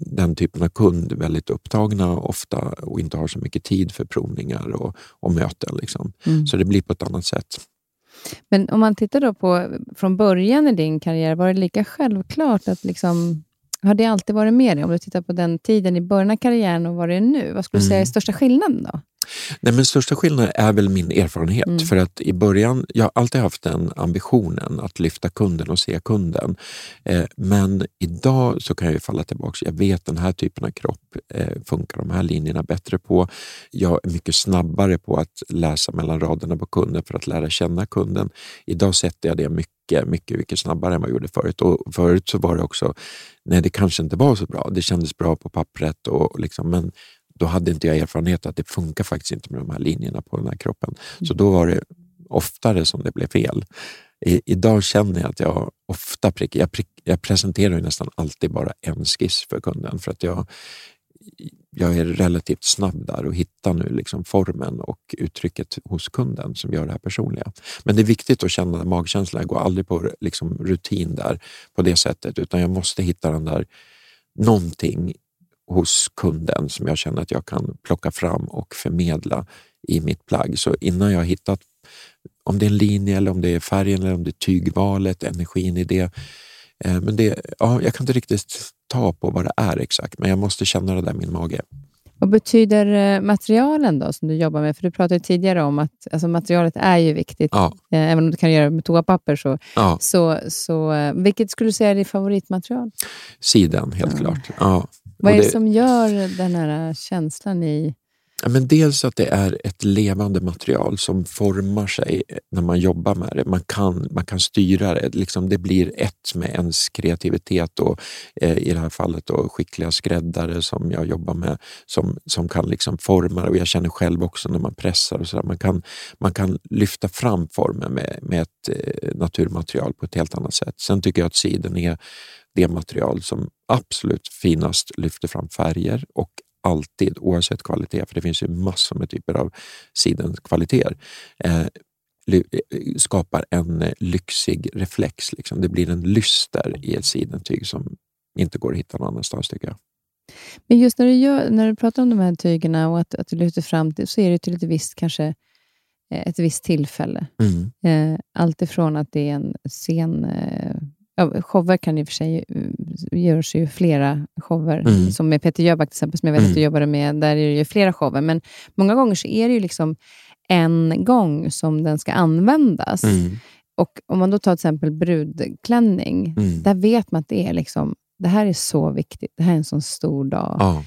den typen av kund väldigt upptagna ofta och inte har så mycket tid för provningar och, och möten. Liksom. Mm. Så det blir på ett annat sätt. Men om man tittar då på från början i din karriär, var det lika självklart att liksom, har det alltid varit med dig? Om du tittar på den tiden i början av karriären och vad det är nu, vad skulle du säga är mm. största skillnaden då? Nej, men största skillnaden är väl min erfarenhet. Mm. För att i början, jag har alltid haft den ambitionen att lyfta kunden och se kunden. Eh, men idag så kan jag falla tillbaka. Jag vet den här typen av kropp eh, funkar de här linjerna bättre på. Jag är mycket snabbare på att läsa mellan raderna på kunden för att lära känna kunden. Idag sätter jag det mycket, mycket, mycket snabbare än vad jag gjorde förut. Och förut så var det också, nej det kanske inte var så bra. Det kändes bra på pappret, och liksom, men då hade inte jag erfarenhet att det funkar faktiskt inte med de här linjerna på den här kroppen. Så då var det oftare som det blev fel. I, idag känner jag att jag ofta prickar. Jag, prick, jag presenterar nästan alltid bara en skiss för kunden för att jag, jag är relativt snabb där och hittar nu liksom formen och uttrycket hos kunden som gör det här personliga. Men det är viktigt att känna magkänslan. Jag går aldrig på liksom rutin där på det sättet utan jag måste hitta den där någonting hos kunden som jag känner att jag kan plocka fram och förmedla i mitt plagg. Så innan jag har hittat om det är en linje, eller om det är färgen, eller om det är tygvalet, energin i det. Eh, men det, ja, jag kan inte riktigt ta på vad det är exakt, men jag måste känna det där i min mage. Vad betyder eh, materialen då som du jobbar med? För Du pratade tidigare om att alltså materialet är ju viktigt. Ja. Eh, även om du kan göra det med toapapper. Så, ja. så, så, vilket skulle du säga är ditt favoritmaterial? Siden, helt ja. klart. Ja. Vad är det, det som gör den här känslan i Ja, men dels att det är ett levande material som formar sig när man jobbar med det. Man kan, man kan styra det. Liksom det blir ett med ens kreativitet och eh, i det här fallet då, skickliga skräddare som jag jobbar med som, som kan liksom forma det. Och jag känner själv också när man pressar och så där, man kan, man kan lyfta fram formen med, med ett eh, naturmaterial på ett helt annat sätt. Sen tycker jag att siden är det material som absolut finast lyfter fram färger och alltid, oavsett kvalitet, för det finns ju massor med typer av sidenkvaliteter, eh, skapar en eh, lyxig reflex. Liksom. Det blir en lyster i ett sidentyg som inte går att hitta någon annanstans tycker jag. Men just när du, gör, när du pratar om de här tygerna och att, att du lyfter fram det, så är det till ett visst, kanske, eh, ett visst tillfälle. Mm. Eh, allt ifrån att det är en scen eh, Ja, shower kan i och för sig eh, görs ju flera shower, mm. som med Peter Jöback till exempel, som jag vet mm. att du jobbade med. Där är det ju flera shower, men många gånger så är det ju liksom en gång som den ska användas. Mm. Och Om man då tar till exempel brudklänning, mm. där vet man att det är liksom, det här är så viktigt. Det här är en sån stor dag. Ja.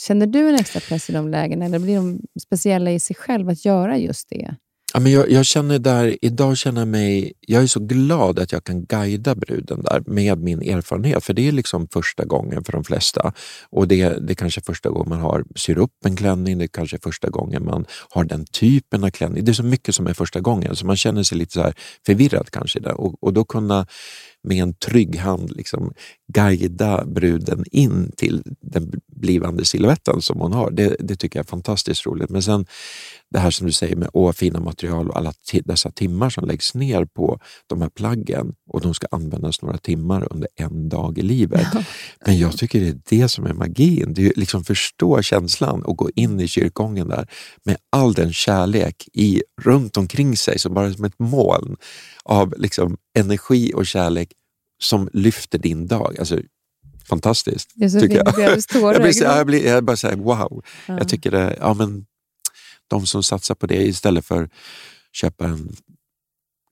Känner du en extra press i de lägena, eller blir de speciella i sig själv att göra just det? Ja, men jag, jag, känner där, idag känner jag mig, jag är så glad att jag kan guida bruden där med min erfarenhet, för det är liksom första gången för de flesta. Och det, det är första gången man har, syr upp en klänning, det kanske är första gången man har den typen av klänning. Det är så mycket som är första gången, så man känner sig lite så förvirrad kanske. Där. Och, och då kunna med en trygg hand liksom guida bruden in till den blivande siluetten som hon har. Det, det tycker jag är fantastiskt roligt. Men sen det här som du säger med åh, fina material och alla dessa timmar som läggs ner på de här plaggen och de ska användas några timmar under en dag i livet. Men jag tycker det är det som är magin. Det är liksom förstå känslan och gå in i kyrkogången där med all den kärlek i, runt omkring sig, som bara som ett moln av liksom energi och kärlek som lyfter din dag. Alltså, fantastiskt. Så tycker jag. jag, blir, jag, blir, jag bara säger wow. Ja. Jag tycker det, ja, men, de som satsar på det istället för att köpa en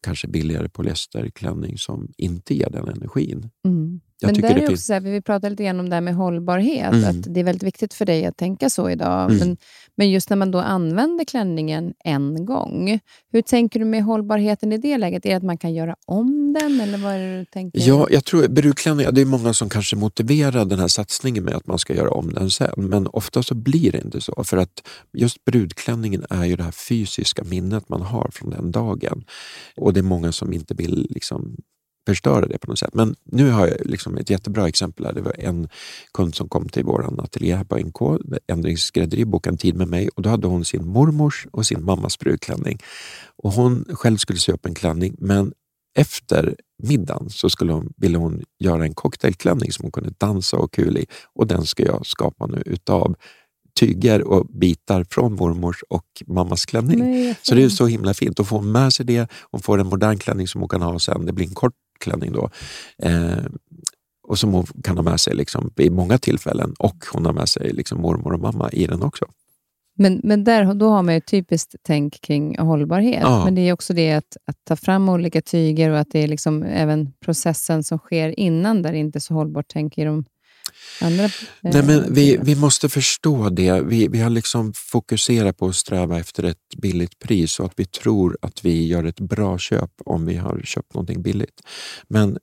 kanske billigare polyesterklänning som inte ger den energin. Mm. Jag Men där det är också så här, vi pratade lite grann om det här med hållbarhet, Mm. att det är väldigt viktigt för dig att tänka så idag. Mm. Men, men just när man då använder klänningen en gång, hur tänker du med hållbarheten i det läget? Är det att man kan göra om den, eller vad är det du tänker? Ja, jag tror brudklänningar, det är många som kanske motiverar den här satsningen med att man ska göra om den sen, men ofta så blir det inte så. För att just brudklänningen är ju det här fysiska minnet man har från den dagen. Och det är många som inte vill liksom förstöra det på något sätt. Men nu har jag liksom ett jättebra exempel. Här. Det var en kund som kom till vår ateljé här på NK, ändringsskrädderi, bokade en tid med mig och då hade hon sin mormors och sin mammas brudklänning. Och hon själv skulle sy upp en klänning men efter middagen så skulle hon, ville hon göra en cocktailklänning som hon kunde dansa och kul i och den ska jag skapa nu utav tyger och bitar från mormors och mammas klänning. Nej, Så det är så himla fint. Då får hon med sig det, hon får en modern klänning som hon kan ha sen. Det blir en kort klänning då. Eh, och som hon kan ha med sig liksom, vid många tillfällen. Och hon har med sig liksom, mormor och mamma i den också. Men, men där, då har man ju ett typiskt tänk kring hållbarhet. Ja. Men det är också det att, att ta fram olika tyger och att det är liksom även processen som sker innan där inte är så hållbart tänk i de andra eh, Nej, men vi, vi måste förstå det. Vi, vi har liksom fokuserat på att sträva efter ett billigt pris och att vi tror att vi gör ett bra köp om vi har köpt någonting billigt. Men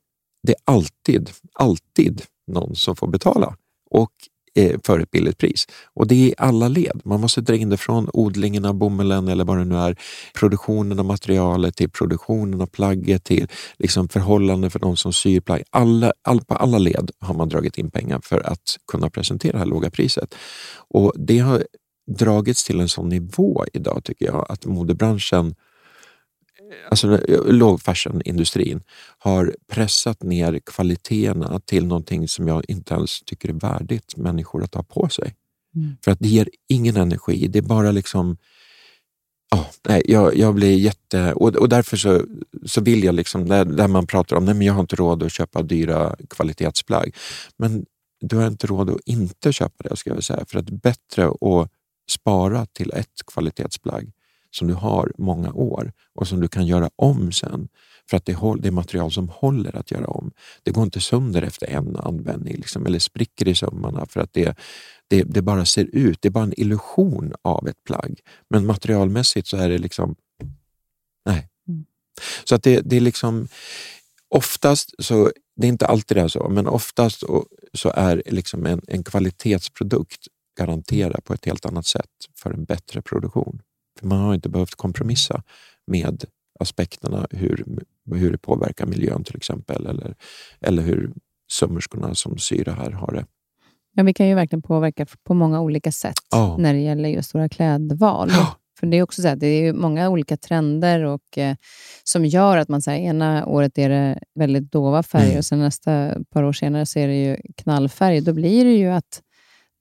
det är alltid, alltid någon som får betala och Eh, för ett billigt pris. Och det är i alla led. Man måste dra in det från odlingen av bomullen eller vad det nu är, produktionen av materialet till produktionen av plagget till liksom förhållanden för de som syr plagg. Alla, all, på alla led har man dragit in pengar för att kunna presentera det här låga priset. Och Det har dragits till en sån nivå idag tycker jag att modebranschen alltså low fashion-industrin har pressat ner kvaliteterna till någonting som jag inte ens tycker är värdigt människor att ha på sig. Mm. För att det ger ingen energi, det är bara liksom Ja, nej, jag, jag blir jätte... Och, och därför så, så vill jag, liksom, där, där man pratar om att jag har inte råd att köpa dyra kvalitetsplagg. Men du har inte råd att inte köpa det, ska jag säga. För att det är bättre att spara till ett kvalitetsplagg som du har många år och som du kan göra om sen. För att det, är material som håller att göra om. Det går inte sönder efter en användning liksom, eller spricker i sömmarna för att det, det, det bara ser ut. Det är bara en illusion av ett plagg. Men materialmässigt så är det liksom... Nej. Mm. Så att det, det är liksom... Oftast, så, det är inte alltid det är så, men oftast så är liksom en, en kvalitetsprodukt garanterad på ett helt annat sätt för en bättre produktion. För Man har inte behövt kompromissa med aspekterna hur, hur det påverkar miljön till exempel eller, eller hur sömmerskorna som syr det här har det. Ja, vi kan ju verkligen påverka på många olika sätt Ja. när det gäller just våra klädval. Ja. För det är också så här, det är många olika trender och, eh, som gör att man säger ena året är det väldigt dova färger Mm. och sen nästa par år senare så är det ju knallfärg. Då blir det ju att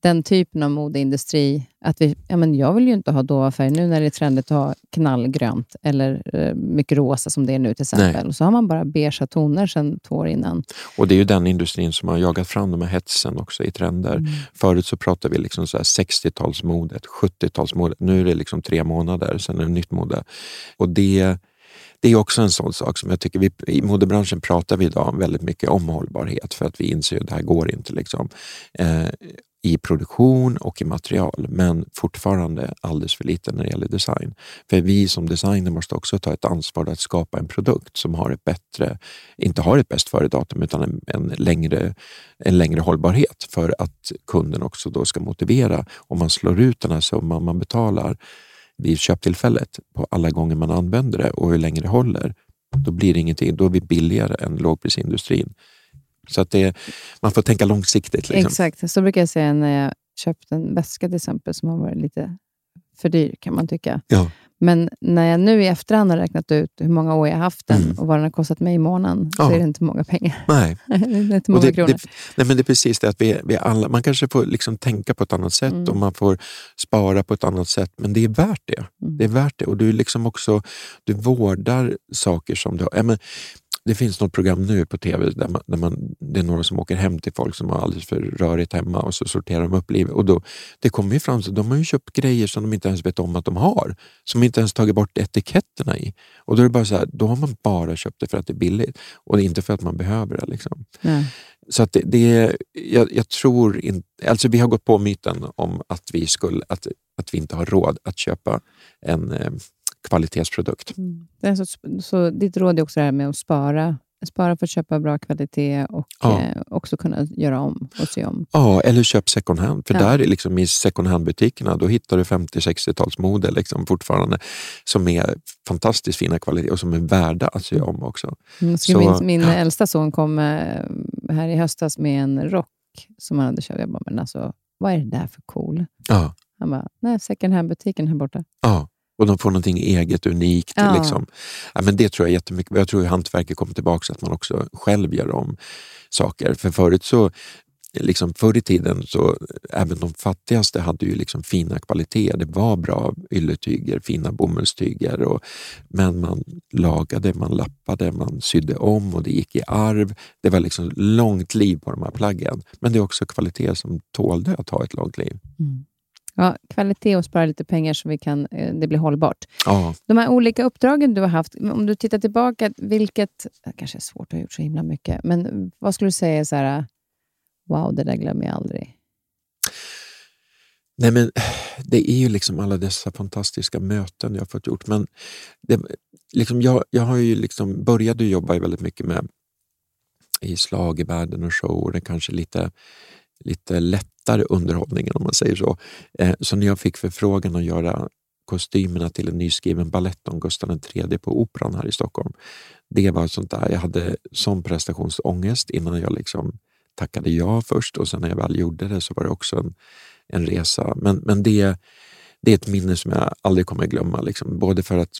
den typen av modeindustri, att vi, ja, men jag vill ju inte ha dova färger nu när det är trendigt att ha knallgrönt eller eh, mycket rosa som det är nu till exempel. Och så har man bara beigea toner sedan två år innan. Och det är ju den industrin som har jagat fram de här hetsen också i trender. Mm. Förut så pratade vi liksom så här 60-talsmodet, 70-talsmodet. Nu är det liksom tre månader, sen är det nytt mode. Och det, det är också en sån sak som jag tycker, vi, i modebranschen pratar vi idag väldigt mycket om hållbarhet för att vi inser att det här går inte. Liksom. Eh, i produktion och i material, men fortfarande alldeles för lite när det gäller design. För vi som designer måste också ta ett ansvar att skapa en produkt som har ett bättre, inte har ett bäst före-datum utan en, en, längre, en längre hållbarhet för att kunden också då ska motivera. Om man slår ut den här summan man betalar vid köptillfället på alla gånger man använder det och hur länge det håller, då blir det ingenting. Då är vi billigare än lågprisindustrin. Så att det, man får tänka långsiktigt. Liksom. Exakt, så brukar jag säga när jag köpt en väska till exempel som har varit lite för dyr kan man tycka. Ja. Men när jag nu i efterhand har räknat ut hur många år jag har haft den Mm. och vad den har kostat mig i månaden, Ja. så är det inte många pengar. Nej. det är inte många det, kronor. det, nej men det är precis det att vi, vi alla, man kanske får liksom tänka på ett annat sätt Mm. och man får spara på ett annat sätt, men det är värt det. Mm. Det är värt det och du liksom också du vårdar saker som du har. Ja, men, det finns något program nu på tv där, man, där man, det är några som åker hem till folk som har alldeles för rörigt hemma och så sorterar de upp livet. Och då, det kommer ju fram så de har ju köpt grejer som de inte ens vet om att de har. Som inte ens tagit bort etiketterna i. Och då är det bara så här, då har man bara köpt det för att det är billigt och inte för att man behöver det. Liksom. Nej. Så att det, det jag, jag, tror inte, alltså vi har gått på myten om att vi, skulle, att, att vi inte har råd att köpa en eh, kvalitetsprodukt. Mm. Så, så ditt råd är också det här med att spara Spara för att köpa bra kvalitet och ja. eh, också kunna göra om och se om. Ja, eller köp second hand. För ja. där liksom, i second hand-butikerna då hittar du 50-60-talsmodell liksom, fortfarande som är fantastiskt fina kvalitet och som är värda att se om också. Mm, så, min min ja. äldsta son kom eh, här i höstas med en rock som han hade köpt. Jag bara, men alltså, vad är det där för cool? Ja. Han bara, nej, second hand-butiken här borta. Ja och de får någonting eget, unikt. Ja. Liksom. Ja, men det tror jag jättemycket. Jag tror att hantverket kommer tillbaka, att man också själv gör om saker. För förut så liksom förr i tiden så även de fattigaste hade ju liksom fina kvaliteter. Det var bra ylletyger, fina bomullstyger. Och, men man lagade, man lappade, man sydde om och det gick i arv. Det var liksom långt liv på de här plaggen. Men det är också kvalitet som tålde att ha ett långt liv. Mm. Ja, kvalitet och spara lite pengar så vi kan, eh, det blir hållbart. Ja. De här olika uppdragen du har haft, om du tittar tillbaka, vilket... Kanske är svårt att ha gjort så himla mycket, men vad skulle du säga är så här, wow, det där glömmer jag aldrig? Nej, men det är ju liksom alla dessa fantastiska möten jag har fått gjort. Men det, liksom jag, jag har ju liksom började jobba väldigt mycket med i slagervärlden och show och det kanske lite, lite lättare underhållningen om man säger så. Eh, så när jag fick förfrågan att göra kostymerna till en nyskriven ballett om Gustav III på Operan här i Stockholm. Det var sånt där, jag hade sån prestationsångest innan jag liksom tackade ja först och sen när jag väl gjorde det så var det också en, en resa. Men, men det, det är ett minne som jag aldrig kommer glömma. Liksom. Både för att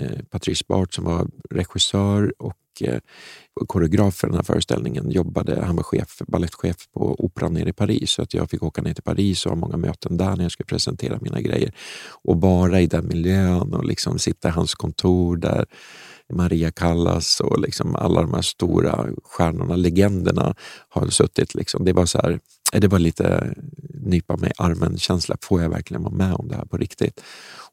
Eh, Patrice Bart som var regissör eh, och koreograf för den här föreställningen jobbade, han var chef, balettchef på Operan nere i Paris. Så att jag fick åka ner till Paris och ha många möten där när jag skulle presentera mina grejer. Och vara i den miljön och liksom sitta i hans kontor där Maria Callas och liksom alla de här stora stjärnorna, legenderna har suttit. Liksom. Det var så här, det var lite nypa mig armen-känsla. Får jag verkligen vara med om det här på riktigt?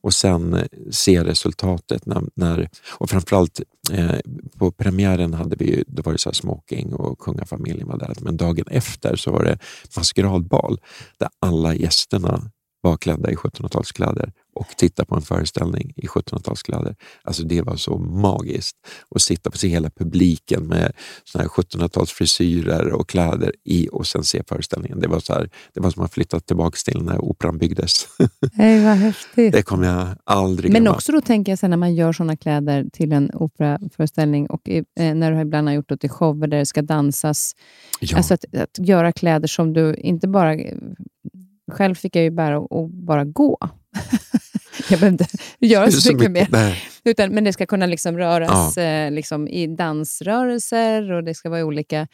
Och sen eh, se resultatet. När, när, och framförallt eh, på premiären hade vi, då var det så smoking och kungafamiljen var där. Men dagen efter så var det maskeradbal där alla gästerna var klädda i 1700-talskläder och titta på en föreställning i 1700-talskläder. Alltså det var så magiskt att sitta på se hela publiken med 1700-talsfrisyrer och kläder i och sen se föreställningen. Det var, så här, det var som att flytta tillbaka till när operan byggdes. Nej, vad häftigt. Det kommer jag aldrig glömma. Men också då tänker jag sen när man gör sådana kläder till en operaföreställning och eh, när du ibland har gjort det till shower där det ska dansas. Ja. Alltså att, att göra kläder som du inte bara själv fick jag ju bära och bara gå. jag behöver inte göra så, så mycket, mycket mer. Utan, men det ska kunna liksom röras ja. eh, liksom i dansrörelser och det ska vara olika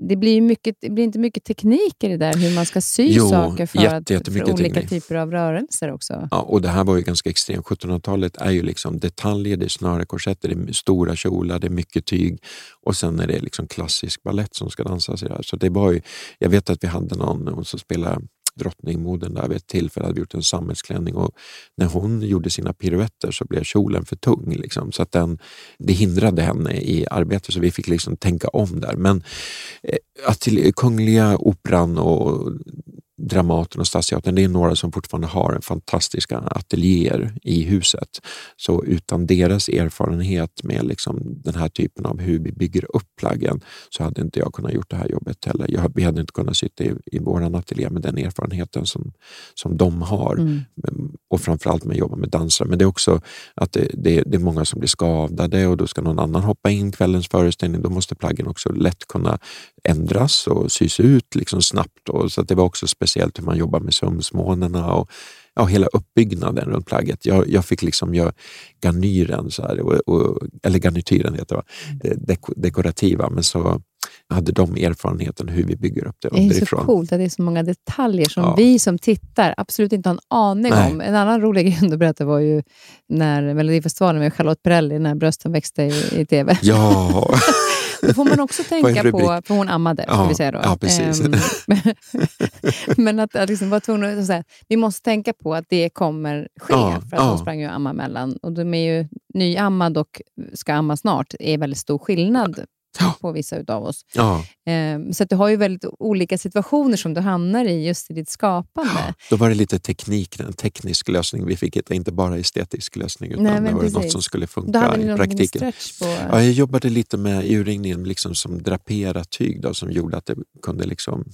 det blir, mycket, det blir inte mycket teknik i det där, hur man ska sy jo, saker för, jätte, att, för olika teknik. typer av rörelser också. Ja, och det här var ju ganska extremt. 1700-talet är ju liksom detaljer, det är snöre, korsetter, det är stora kjolar, det är mycket tyg och sen är det liksom klassisk ballett som ska dansas. I det här. Så det var ju, jag vet att vi hade någon som spelade drottningmodern där vid ett tillfälle hade gjort en sammetsklänning och när hon gjorde sina piruetter så blev kjolen för tung. Liksom, så att den, det hindrade henne i arbetet så vi fick liksom tänka om där. Men eh, att till Kungliga Operan och Dramaten och Stadsteatern, det är några som fortfarande har fantastiska ateljéer i huset. Så utan deras erfarenhet med liksom den här typen av hur vi bygger upp plaggen så hade inte jag kunnat gjort det här jobbet heller. Jag, vi hade inte kunnat sitta i, i vår ateljé med den erfarenheten som, som de har. Mm. Och framförallt med att jobba med dansare. Men det är också att det, det, det, är många som blir skadade och då ska någon annan hoppa in kvällens föreställning. Då måste plaggen också lätt kunna ändras och sys ut liksom snabbt. Och, så det var också speciellt hur man jobbar med sömsmånarna och ja, hela uppbyggnaden runt plagget. Jag, jag fick liksom göra garnyren, så här, och, och, eller garnityren heter det, mm. Dek dekorativa, men så hade de erfarenheten hur vi bygger upp det underifrån. Det är så coolt att det är så många detaljer som ja. vi som tittar absolut inte har en aning Nej. om. En annan rolig grej att berätta var ju när Melodifestivalen med Charlotte Perrelli, när brösten växte i, i TV. Ja! Då får man också tänka på, för hon ammade, ja, ska vi säga då. Ja, precis. Um, men att, att liksom vara tvungen att säga, vi måste tänka på att det kommer ske, ja, för att ja. hon sprang ju amma mellan. Och de är ju nyammad och ska amma snart, är väldigt stor skillnad. På vissa utav oss. Ja, Eh, så att du har ju väldigt olika situationer som du hamnar i just i ditt skapande. då var det lite teknik, en teknisk lösning vi fick, hitta, inte bara estetisk lösning, utan Nej, det var det något precis. som skulle funka i praktiken. på... Ja, jag jobbade lite med urringningen liksom som draperat tyg då, som gjorde att det kunde liksom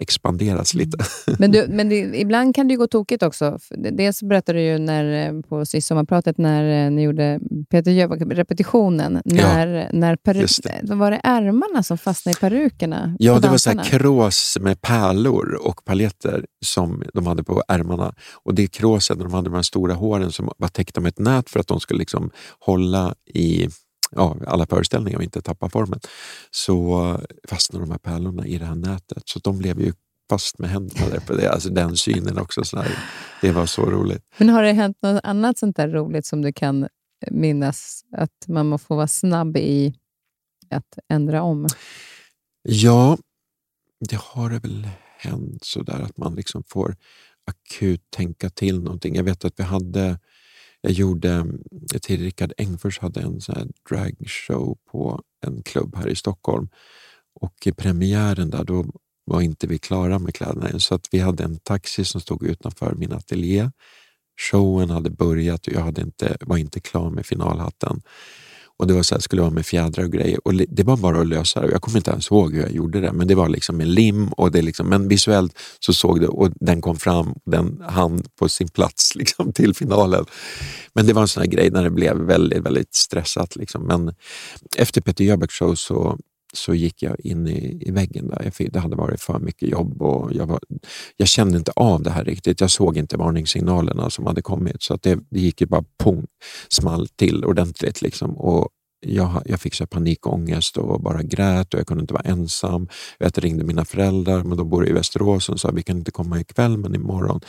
expanderas Mm. lite. Men, du, men det, ibland kan det ju gå tokigt också. Dels berättade du ju när, eh, på sommarpratet när eh, ni gjorde Peter Jöback-repetitionen. När, när peru- just det. Var det ärmarna som fastnade i perukerna? Ja, det var så här krås med pärlor och paljetter som de hade på ärmarna. Och det kråset, de hade de här stora håren som var täckta med ett nät för att de skulle liksom hålla i ja, alla föreställningar och inte tappa formen. Så fastnade de här pärlorna i det här nätet. Så de blev ju fast med händerna där på det. Alltså den synen också. Så här, det var så roligt. Men har det hänt något annat sånt där roligt som du kan minnas? Att man må få vara snabb i att ändra om? Ja, det har det väl hänt sådär att man liksom får akut tänka till någonting. Jag vet att vi hade, jag gjorde, till Rickard Engfors hade en sån här dragshow på en klubb här i Stockholm och i premiären där då var inte vi klara med kläderna än så att vi hade en taxi som stod utanför min ateljé. Showen hade börjat och jag hade inte, var inte klar med finalhatten. Och Det var så här, skulle vara med fjädrar och grejer. Och det var bara att lösa det. Jag kommer inte ens ihåg hur jag gjorde det, men det var liksom med lim. Och det liksom, men visuellt så såg det och den kom fram och den hann på sin plats liksom, till finalen. Men det var en sån här grej när det blev väldigt, väldigt stressat. Liksom. Men efter Peter Jöbacks show så, så gick jag in i, i väggen. Där. Jag, fick- det hade varit för mycket jobb och jag, var, jag kände inte av det här riktigt. Jag såg inte varningssignalerna som hade kommit så att det, det gick ju bara pong, small till ordentligt. Liksom. Och jag, jag fick så panikångest och bara grät och jag kunde inte vara ensam. Jag ringde mina föräldrar, men de bor i Västerås och sa vi kan inte komma ikväll men imorgon.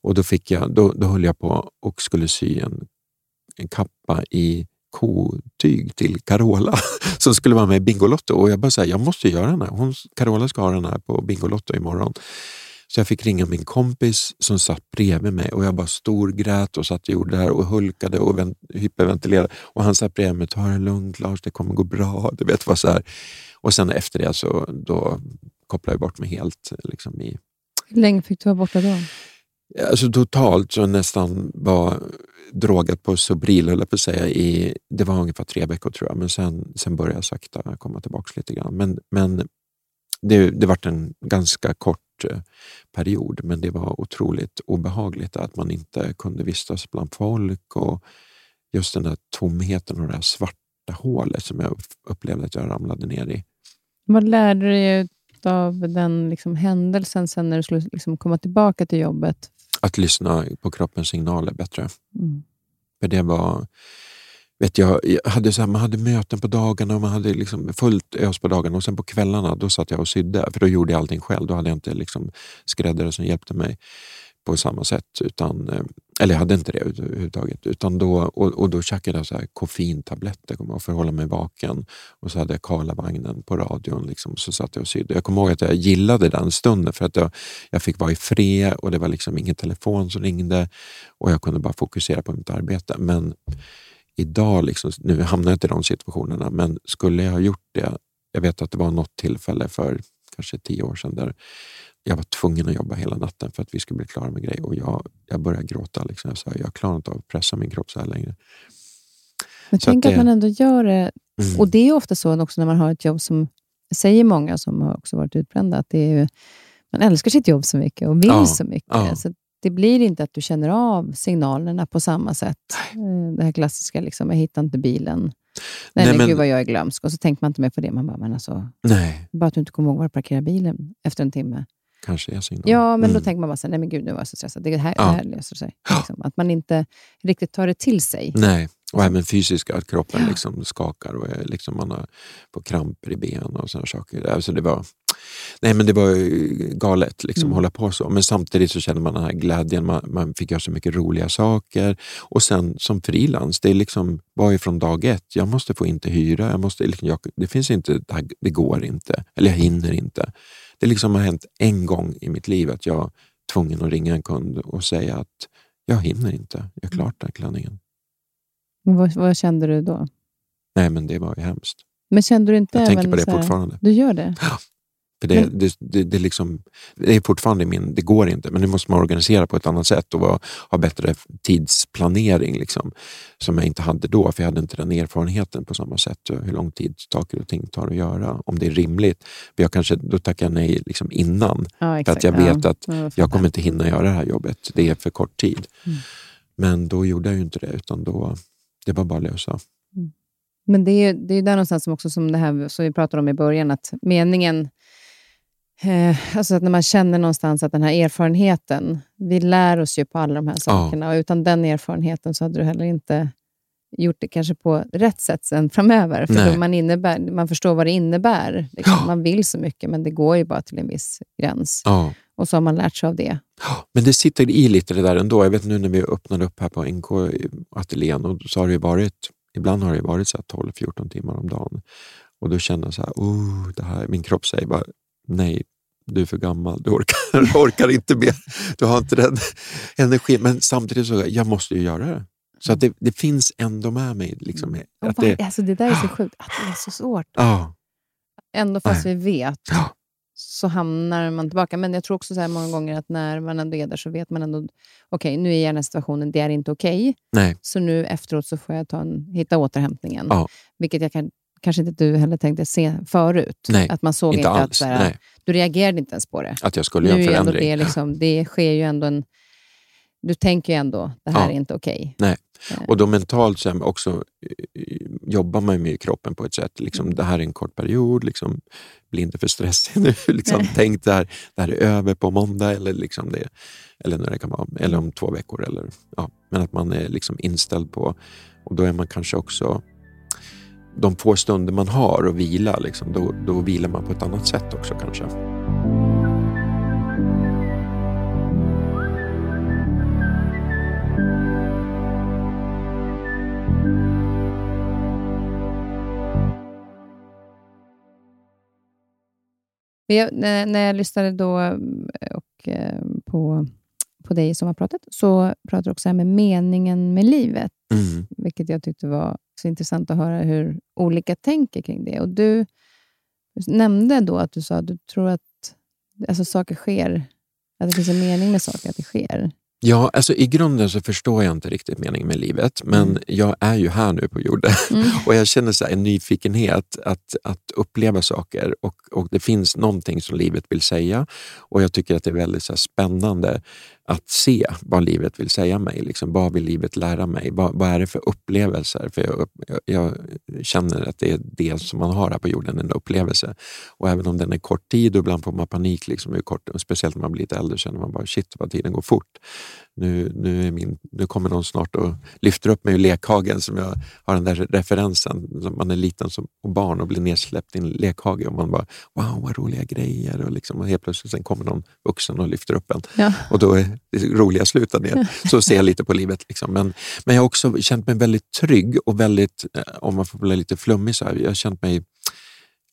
Och då, fick jag, då, då höll jag på och skulle sy en, en kappa i kotyg till Carola som skulle vara med i Bingolotto och jag bara säga jag måste göra den här. Hon, Carola ska ha den här på Bingolotto imorgon. Så jag fick ringa min kompis som satt bredvid mig och jag bara storgrät och satt och gjorde det här och hulkade och vent, hyperventilerade. Och han satt bredvid mig, ta det lugnt Lars, det kommer gå bra. Du vet, vad så här. Och sen efter det så då kopplade jag bort mig helt. Liksom, i, Hur länge fick du vara borta då? Alltså totalt så nästan var drogad på Sobril, höll jag på att säga. I, det var ungefär tre veckor tror jag, men sen, sen började jag sakta komma tillbaka lite grann. Men, men det, det var en ganska kort eh, period, men det var otroligt obehagligt att man inte kunde vistas bland folk och just den där tomheten och det där svarta hålet som jag upplevde att jag ramlade ner i. Vad lärde du dig av den liksom, händelsen sen när du skulle liksom, komma tillbaka till jobbet? Att lyssna på kroppens signaler bättre. Mm. För det var... Vet jag, jag hade så här, man hade möten på dagarna och man hade liksom fullt ös på dagarna och sen på kvällarna då satt jag och sydde för då gjorde jag allting själv. Då hade jag inte liksom skräddare som hjälpte mig på samma sätt. Utan, eh, eller jag hade inte det överhuvudtaget. Utan då, och, och då käkade jag så här koffeintabletter jag för att hålla mig vaken. Och så hade jag Karlavagnen på radion. Liksom, så satt jag och sydde. Jag kommer ihåg att jag gillade den stunden för att jag, jag fick vara i fred och det var liksom ingen telefon som ringde och jag kunde bara fokusera på mitt arbete. Men idag, liksom, nu hamnar jag inte i de situationerna, men skulle jag ha gjort det, jag vet att det var något tillfälle för kanske tio år sedan där jag var tvungen att jobba hela natten för att vi skulle bli klara med grejer och jag, jag började gråta. Liksom. Jag sa, jag klarar inte av att pressa min kropp så här längre. Men Så tänk att att, det- man ändå gör det. Mm. Och det är ofta så också när man har ett jobb som, säger många som har också varit utbrända, att det är ju, man älskar sitt jobb så mycket och vill Ja, så mycket. ja. Så det blir inte att du känner av signalerna på samma sätt. Eh, Det här klassiska, liksom, jag hittar inte bilen. Nej, nej, men- gud vad jag är glömsk. Och så tänker man inte mer på det. Man bara, men alltså, Nej, bara att du inte kommer ihåg var du parkerar bilen efter en timme. Kanske är signalen. Ja, men då Mm. tänker man bara, så här, nej men gud, nu var jag så stressad. Det här, Ja. det här löser sig. Liksom. Att man inte riktigt tar det till sig. Nej, och även fysiska, att kroppen liksom skakar och liksom man har på kramper i benen och sådana saker. Alltså det var, nej men det var galet liksom, Mm. att hålla på så. Men samtidigt så känner man den här glädjen, man, man fick göra så mycket roliga saker. Och sen som frilans, det är liksom, var ju från dag ett, jag måste få inte hyra, jag måste, liksom, jag, det finns inte, det, här, det går inte, eller jag hinner inte. Det liksom har hänt en gång i mitt liv att jag är tvungen att ringa en kund och säga att jag hinner inte, jag har klart den klänningen. Vad, vad kände du då? Nej, men det var ju hemskt. Men kände du inte Jag tänker på det här- fortfarande. Du gör det? För det, det, det, det, är liksom, det är fortfarande min, det går inte, men nu måste man organisera på ett annat sätt och vara, ha bättre tidsplanering liksom, som jag inte hade då, för jag hade inte den erfarenheten på samma sätt. och Hur lång tid saker och ting tar att göra, om det är rimligt. För jag kanske, då tackar jag nej liksom innan, Ja, för exakt. att jag vet att Ja, jag fattar. kommer inte hinna göra det här jobbet. Det är för kort tid. Mm. Men då gjorde jag ju inte det, utan då, det var bara att lösa. Men det är ju det är där någonstans som också som det här som vi pratade om i början, att meningen... Eh, alltså att när man känner någonstans att den här erfarenheten, vi lär oss ju på alla de här sakerna och utan den erfarenheten så hade du heller inte gjort det kanske på rätt sätt sen framöver. För Nej. då man, innebär, man förstår vad det innebär. Liksom. Ja. Man vill så mycket, men det går ju bara till en viss gräns. Ja. Och så har man lärt sig av det. Men det sitter i lite det där ändå. Jag vet nu när vi öppnade upp här på NK-ateljén och så har det varit, ibland har det varit så här 12-14 timmar om dagen. Och då känner jag så här, oh, det här, min kropp säger bara nej, du är för gammal, du orkar, du orkar inte mer, du har inte den energin. Men samtidigt så, jag måste ju göra det. Så att det, det finns ändå med mig. Liksom, Och att det, alltså det där är så sjukt, att det är så svårt. ja, Ändå fast Nej. vi vet så hamnar man tillbaka. Men jag tror också så här många gånger att när man ändå är där så vet man ändå, okej nu är jag i den här situationen, det är inte okej. nej, Så nu efteråt så får jag ta en, hitta återhämtningen. Ja. Vilket jag kan, kanske inte du heller tänkte se förut. Nej, att man såg inte inte, att alls. så här, du reagerade inte ens på det. att jag skulle göra en förändring. det, liksom, det sker ju ändå en... Du tänker ju ändå, det här Ja. är inte okej. Nej. Eh, Och då mentalt så också eh, jobbar man med kroppen på ett sätt. Liksom, det här är en kort period, liksom, bli inte för stressig nu. Liksom, Nej. tänk det här, det här är över på måndag eller, liksom det, eller när det kan vara, eller om två veckor. Eller, ja, men att man är liksom inställd på, och då är man kanske också de få stunder man har att vila, liksom, då, då vilar man på ett annat sätt också kanske. Jag, när, jag lyssnade då eh, och, eh, på, på dig som har pratat, så pratade du också här med meningen med livet, Mm. vilket jag tyckte var så intressant att höra hur olika tänker kring det. Och Du nämnde då att du sa att du tror att alltså, saker sker, att det finns en mening med saker, att det sker. Ja, alltså i grunden så förstår jag inte riktigt meningen med livet, men Mm. jag är ju här nu på jorden Mm. och jag känner så här, en nyfikenhet att, att uppleva saker och, och det finns någonting som livet vill säga och jag tycker att det är väldigt så spännande att se vad livet vill säga mig. Liksom, vad vill livet lära mig? Vad, vad är det för upplevelser? För jag, jag, jag känner att det är det som man har här på jorden, en upplevelse. Och även om den är kort tid och ibland får man panik, liksom, hur kort, speciellt när man blir lite äldre, känner man bara shit vad tiden går fort. Nu, nu, är min, nu kommer någon snart och lyfter upp mig ur lekhagen som jag har den där referensen. Man är liten som och barn och blir nedsläppt i en lekhage och man bara wow vad roliga grejer och, liksom, och helt plötsligt sen kommer någon vuxen och lyfter upp en Ja. och då är det roliga slutar ner. Så ser jag lite på livet. Liksom. Men, men jag har också känt mig väldigt trygg och väldigt, eh, om man får bli lite flummig, så här, jag har känt mig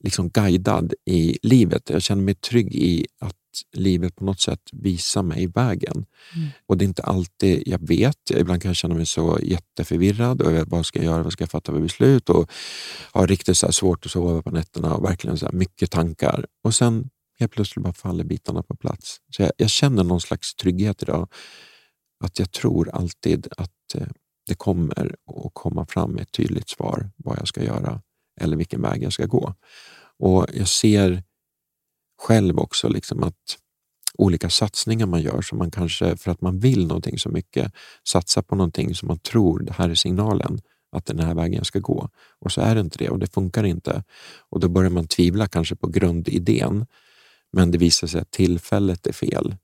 liksom guidad i livet. Jag känner mig trygg i att livet på något sätt visar mig vägen. Mm. Och det är inte alltid jag vet. Ibland kan jag känna mig så jätteförvirrad. Och jag vad ska jag göra? Vad ska jag fatta för beslut? Och har riktigt så svårt att sova på nätterna och verkligen så mycket tankar. Och sen helt plötsligt bara faller bitarna på plats. Så jag, jag känner någon slags trygghet idag. Att jag tror alltid att eh, det kommer att komma fram ett tydligt svar vad jag ska göra eller vilken väg jag ska gå. Och jag ser själv också liksom att olika satsningar man gör, som man kanske för att man vill någonting så mycket, satsar på någonting som man tror, det här är signalen, att den här vägen jag ska gå. Och så är det inte det och det funkar inte. Och då börjar man tvivla kanske på grundidén, men det visar sig att tillfället är fel.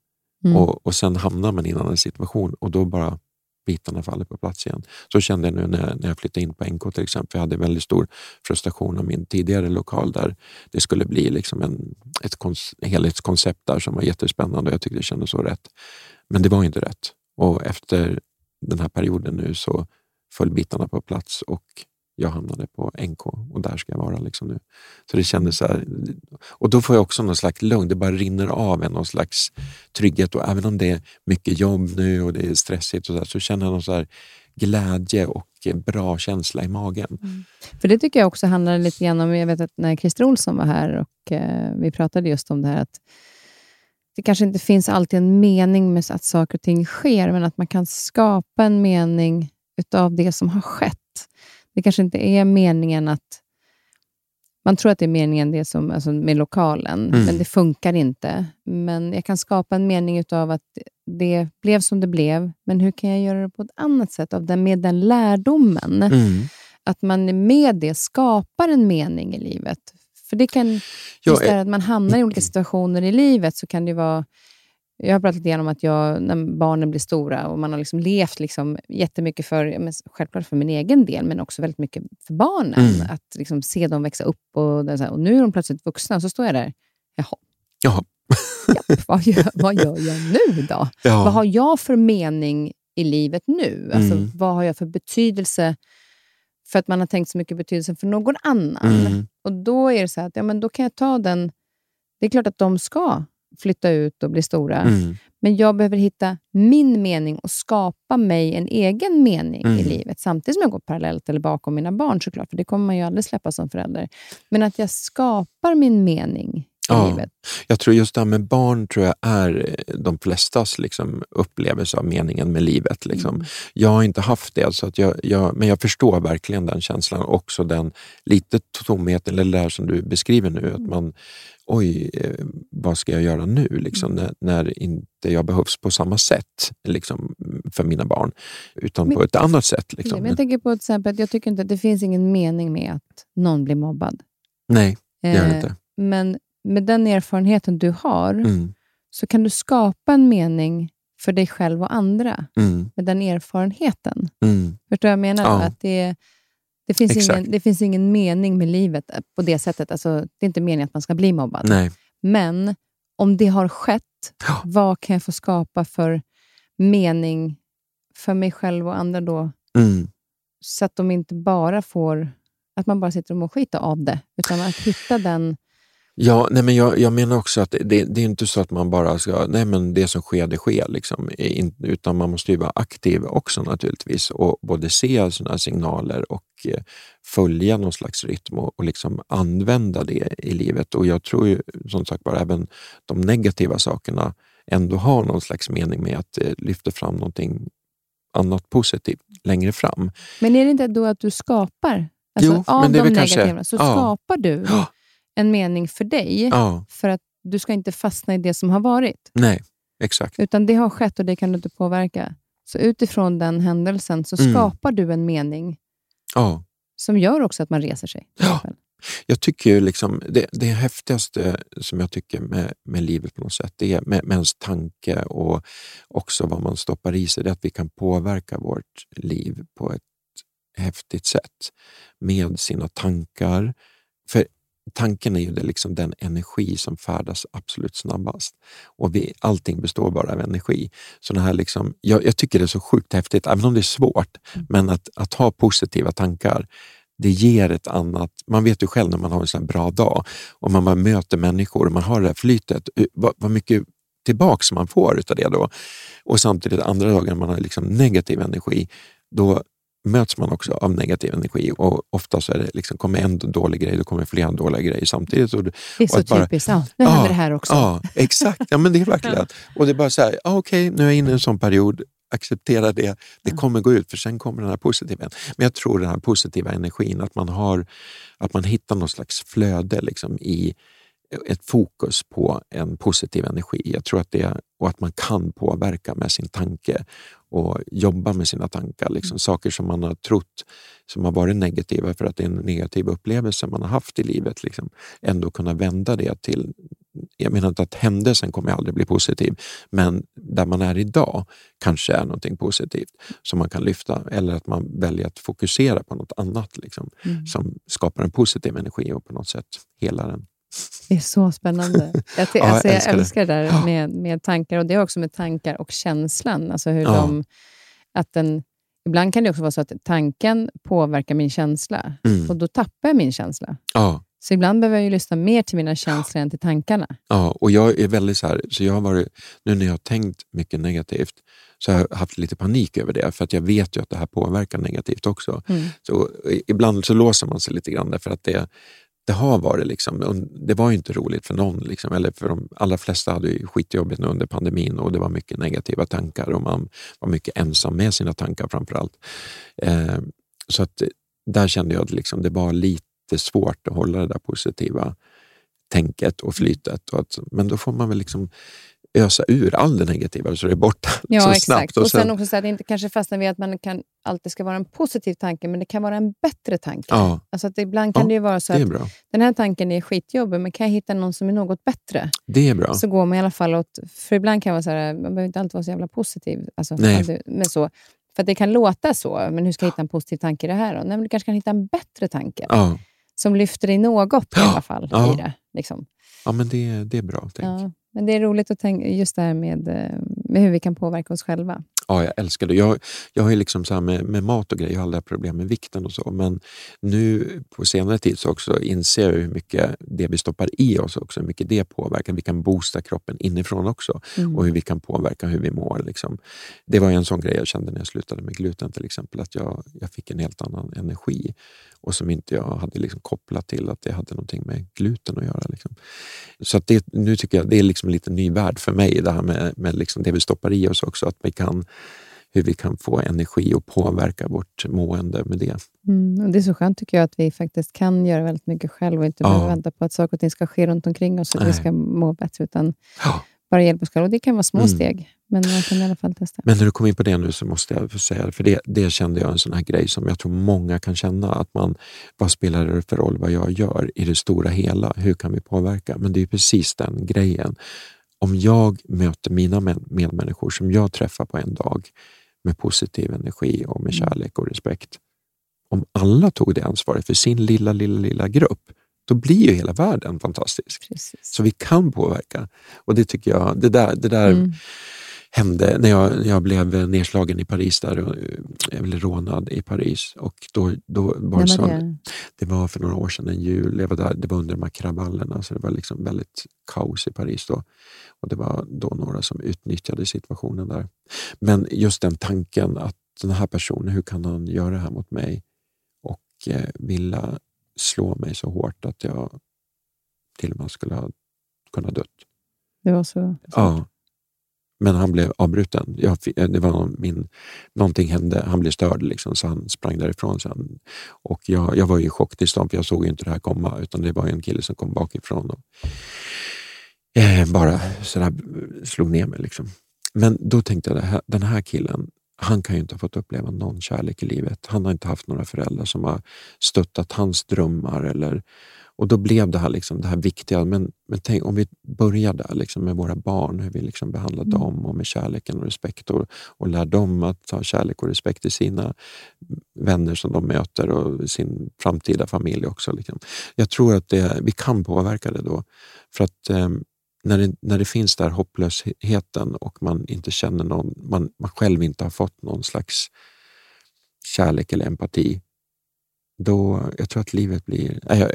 Mm. Och, och sen hamnar man i en annan situation och då bara bitarna faller på plats igen. Så kände jag nu när, när jag flyttade in på NK till exempel. Jag hade väldigt stor frustration av min tidigare lokal där det skulle bli liksom en, ett kons, helhetskoncept där som var jättespännande och jag tyckte det kändes så rätt. Men det var inte rätt. Och efter den här perioden nu så föll bitarna på plats och jag hamnade på NK och där ska jag vara liksom nu. Så det kändes så här, och då får jag också någon slags lugn, det bara rinner av en någon slags trygghet och även om det är mycket jobb nu och det är stressigt och så, här, så känner jag någon så här glädje och bra känsla i magen. Mm. För Det tycker jag också handlar lite grann om, jag vet att när Christer Olsson var här och eh, vi pratade just om det här att det kanske inte finns alltid en mening med att saker och ting sker, men att man kan skapa en mening utav det som har skett. Det kanske inte är meningen att man tror att det är meningen det som, alltså med lokalen, mm. men det funkar inte. Men jag kan skapa en mening av att det blev som det blev, men hur kan jag göra det på ett annat sätt av den, med den lärdomen? Mm. Att man med det skapar en mening i livet. För det kan, just ja, det att man hamnar i olika situationer i livet, så kan det vara jag har pratat lite grann om att jag, när barnen blir stora och man har liksom levt liksom jättemycket för, självklart för min egen del, men också väldigt mycket för barnen. Mm. Att liksom se dem växa upp och, och nu är de plötsligt vuxna och så står jag där. Jaha. Jaha. Japp, vad, gör, vad gör jag nu då? Ja. Vad har jag för mening i livet nu? Alltså, mm. Vad har jag för betydelse? För att man har tänkt så mycket betydelse för någon annan. Mm. Och Då är det så att ja, men då kan jag ta den... Det är klart att de ska flytta ut och bli stora. Mm. Men jag behöver hitta min mening och skapa mig en egen mening mm. i livet. Samtidigt som jag går parallellt eller bakom mina barn såklart, för det kommer man ju aldrig släppa som förälder. Men att jag skapar min mening ja. livet. Jag tror just det här med barn tror jag är de flestas liksom, upplevelse av meningen med livet. Liksom. Mm. Jag har inte haft det, så att jag, jag, men jag förstår verkligen den känslan. Också den lite tomheten, eller det där som du beskriver nu. Att mm. man, oj, eh, vad ska jag göra nu liksom, mm. när, när, inte jag behövs på samma sätt liksom, för mina barn, utan men, på ett annat sätt. Liksom. jag tänker på till exempel, jag tycker inte att det finns ingen mening med att någon blir mobbad. Nej, det gör det eh, inte. Men med den erfarenheten du har, mm. så kan du skapa en mening för dig själv och andra mm. med den erfarenheten. Mm. Förstår du vad jag menar? Ja. Att det, det, finns ingen, det finns ingen mening med livet på det sättet. Alltså, det är inte meningen att man ska bli mobbad. Nej. Men om det har skett, ja. vad kan jag få skapa för mening för mig själv och andra då? Mm. Så att de inte bara får att man bara sitter och mår skit av det, utan att hitta den Ja, nej men jag, jag menar också att det, det, är inte så att man bara ska, nej men det som sker, det sker. Liksom, utan man måste ju vara aktiv också naturligtvis och både se sådana signaler och eh, följa någon slags rytm och, och liksom använda det i livet. Och jag tror ju som sagt bara även de negativa sakerna ändå har någon slags mening med att eh, lyfta fram någonting annat positivt längre fram. Men är det inte då att du skapar? Alltså, jo, av men det de negativa kanske, så ja. skapar du en mening för dig. Ja. För att du ska inte fastna i det som har varit. Nej, exakt. Utan det har skett och det kan du inte påverka. Så utifrån den händelsen så mm. skapar du en mening ja. som gör också att man reser sig. Ja. Jag tycker liksom, det, det häftigaste som jag tycker med, med livet på något sätt, det är med, med ens tanke och också vad man stoppar i sig, det är att vi kan påverka vårt liv på ett häftigt sätt med sina tankar. För tanken är ju det, liksom den energi som färdas absolut snabbast. Och vi, allting består bara av energi. Så det här liksom, jag, jag, tycker det är så sjukt häftigt, även om det är svårt, mm. men att, att ha positiva tankar, det ger ett annat... Man vet ju själv när man har en sån bra dag och man bara möter människor och man har det här flytet, eh, vad, vad mycket tillbaks man får utav det då. Och samtidigt andra dagar man har liksom negativ energi, då möts man också av negativ energi och ofta så är det liksom, kommer en dålig grej, då kommer flera dåliga grejer samtidigt. Och, det är så typiskt. Ja, nu händer det här också. Ja, exakt. Ja, men det är verkligen. Och det är bara så här, ah, okej, okay, nu är jag inne i en sån period, acceptera det. Det kommer gå ut, för sen kommer den här positiva. Men jag tror den här positiva energin, att man, har, att man hittar någon slags flöde liksom, i ett fokus på en positiv energi. Jag tror att det och att man kan påverka med sin tanke och jobba med sina tankar. Liksom. Mm. Saker som man har trott som har varit negativa för att det är en negativ upplevelse man har haft i livet. Liksom. Ändå kunna vända det till jag menar inte att händelsen kommer aldrig bli positiv, men där man är idag kanske är någonting positivt som man kan lyfta eller att man väljer att fokusera på något annat liksom, mm. som skapar en positiv energi och på något sätt hela den. Det är så spännande. Jag, ja, alltså, jag älskar, älskar det där med, med tankar. Och Det är också med tankar och känslan. Alltså hur ja. de, att den, ibland kan det också vara så att tanken påverkar min känsla mm. och då tappar jag min känsla. Ja. Så ibland behöver jag ju lyssna mer till mina känslor än till tankarna. Ja, och jag är väldigt så här, så jag har varit, nu när jag har tänkt mycket negativt, så har jag haft lite panik över det, för att jag vet ju att det här påverkar negativt också. Mm. Så Ibland så låser man sig lite grann därför att det, det har varit liksom, det var inte roligt för någon. Liksom, eller för de allra flesta hade ju skitjobbigt under pandemin och det var mycket negativa tankar och man var mycket ensam med sina tankar framför allt. Eh, så att där kände jag att liksom, det var lite svårt att hålla det där positiva tänket och flytet. Och att, men då får man väl liksom ösa ur all det negativa så det är borta ja, så exakt. snabbt. Och, och sen, sen också så att det inte kanske fastnar vid att man kan, alltid ska vara en positiv tanke, men det kan vara en bättre tanke. Ja. Alltså att ibland kan ja, det ju vara så att den här tanken är skitjobbig, men kan jag hitta någon som är något bättre? Det är bra. Så går man i alla fall åt... För ibland kan man så här, man behöver inte alltid vara så jävla positiv. Alltså, Nej. Men så, för det kan låta så, men hur ska jag hitta en positiv tanke i det här? Då? Nej, men du kanske kan hitta en bättre tanke. Ja. Som lyfter dig något i alla fall i det. Liksom. Ja, men det, det är bra tänkt. Ja. Men det är roligt att tänka just det här med, eh, med hur vi kan påverka oss själva. Ja, jag älskar det. Jag, jag har liksom så med, med, mat och grejer, jag har aldrig problem med vikten och så, men nu på senare tid så också inser jag hur mycket det vi stoppar i oss också, hur mycket det påverkar. Vi kan boosta kroppen inifrån också mm. och hur vi kan påverka hur vi mår. Liksom. Det var en sån grej jag kände när jag slutade med gluten till exempel, att jag, jag fick en helt annan energi och som inte jag hade liksom kopplat till att det hade någonting med gluten att göra. Liksom. Så att det, nu tycker jag det är liksom lite ny värld för mig, det här med, med liksom det vi stoppar i oss också, att vi kan hur vi kan få energi och påverka vårt mående med det. Mm, och det är så skönt tycker jag att vi faktiskt kan göra väldigt mycket själv och inte ja. behöver vänta på att saker och ting ska ske runt omkring oss för att vi ska må bättre, utan ja. Bara själva. Och det kan vara små mm. steg, men man kan i alla fall testa. Men när du kom in på det nu så måste jag säga, för det, det kände jag en sån här grej som jag tror många kan känna, att man, vad spelar det för roll vad jag gör i det stora hela? Hur kan vi påverka? Men det är precis den grejen. Om jag möter mina medmänniskor som jag träffar på en dag, med positiv energi och med mm. kärlek och respekt. Om alla tog det ansvaret för sin lilla, lilla, lilla grupp, då blir ju hela världen fantastisk. Precis. Så vi kan påverka. Och det tycker jag, det där, det där mm. hände när jag, jag blev nedslagen i Paris, där, eller rånad i Paris. Och då, då var det, så, det? det var för några år sedan, en jul, jag var där, det var under de här kravallerna, så det var liksom väldigt kaos i Paris då. Och Det var då några som utnyttjade situationen där. Men just den tanken att den här personen, hur kan han göra det här mot mig och eh, vilja slå mig så hårt att jag till och med skulle ha kunnat dött. Det var så? Ja. Men han blev avbruten. Jag, det var min, någonting hände, han blev störd liksom, så han sprang därifrån sen. Och jag, jag var i chocktillstånd för jag såg inte det här komma utan det var en kille som kom bakifrån. Och, eh, bara sådär slog ner mig. Liksom. Men då tänkte jag, den här killen, han kan ju inte ha fått uppleva någon kärlek i livet. Han har inte haft några föräldrar som har stöttat hans drömmar. Eller, och då blev det här, liksom, det här viktiga. Men, men tänk om vi börjar där liksom, med våra barn, hur vi liksom behandlar mm. dem och med kärleken och respekt och, och lär dem att ha kärlek och respekt till sina vänner som de möter och sin framtida familj också. Liksom. Jag tror att det, vi kan påverka det då. För att eh, när det, när det finns där hopplösheten och man inte känner någon, man, man själv inte har fått någon slags kärlek eller empati, då, jag tror att livet blir... Jag, jag,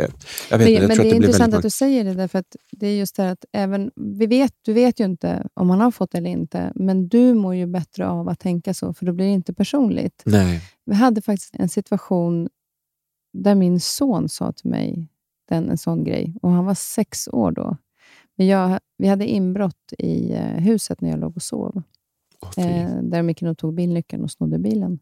jag vet, men, jag men det är det intressant att du säger det, därför att det är just det att även, vi vet, du vet ju inte om man har fått det eller inte, men du mår ju bättre av att tänka så, för då blir det inte personligt. Nej. Vi hade faktiskt en situation där min son sa till mig den, en sån grej, och han var sex år då. Jag, vi hade inbrott i eh, huset när jag låg och sov. Eh, där Micke tog bilnyckeln och snodde bilen.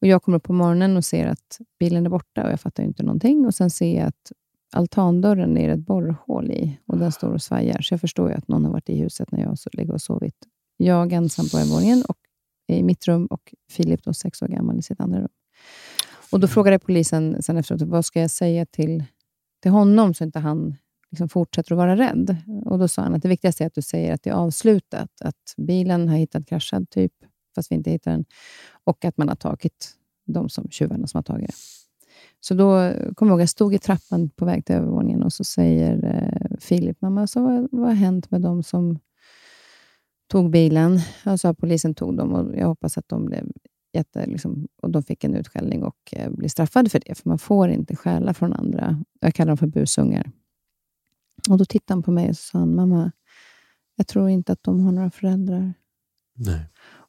Och jag kommer upp på morgonen och ser att bilen är borta och jag fattar inte någonting. Och Sen ser jag att altandörren är ett borrhål i och den står och svajar. Så jag förstår ju att någon har varit i huset när jag ligger och sovit. Jag ensam på övervåningen och i mitt rum och Filip, då, sex år gammal, i sitt andra rum. Och Då mm. frågade polisen sen efteråt, vad ska jag säga till, till honom så inte han liksom fortsätter att vara rädd. Och Då sa han att det viktigaste är att du säger att det är avslutat. Att bilen har hittat kraschad, typ, fast vi inte hittar den. Och att man har tagit de som tjuvarna som har tagit det. Så då kommer jag ihåg, jag stod i trappan på väg till övervåningen och så säger eh, Filip, mamma, så vad, vad har hänt med de som tog bilen? Jag sa polisen tog dem och jag hoppas att de blev jätte, liksom, och de fick en utskällning och eh, blir straffade för det, för man får inte stjäla från andra. Jag kallar dem för busungar. Och Då tittade han på mig och sa, mamma, jag tror inte att de har några föräldrar. Nej.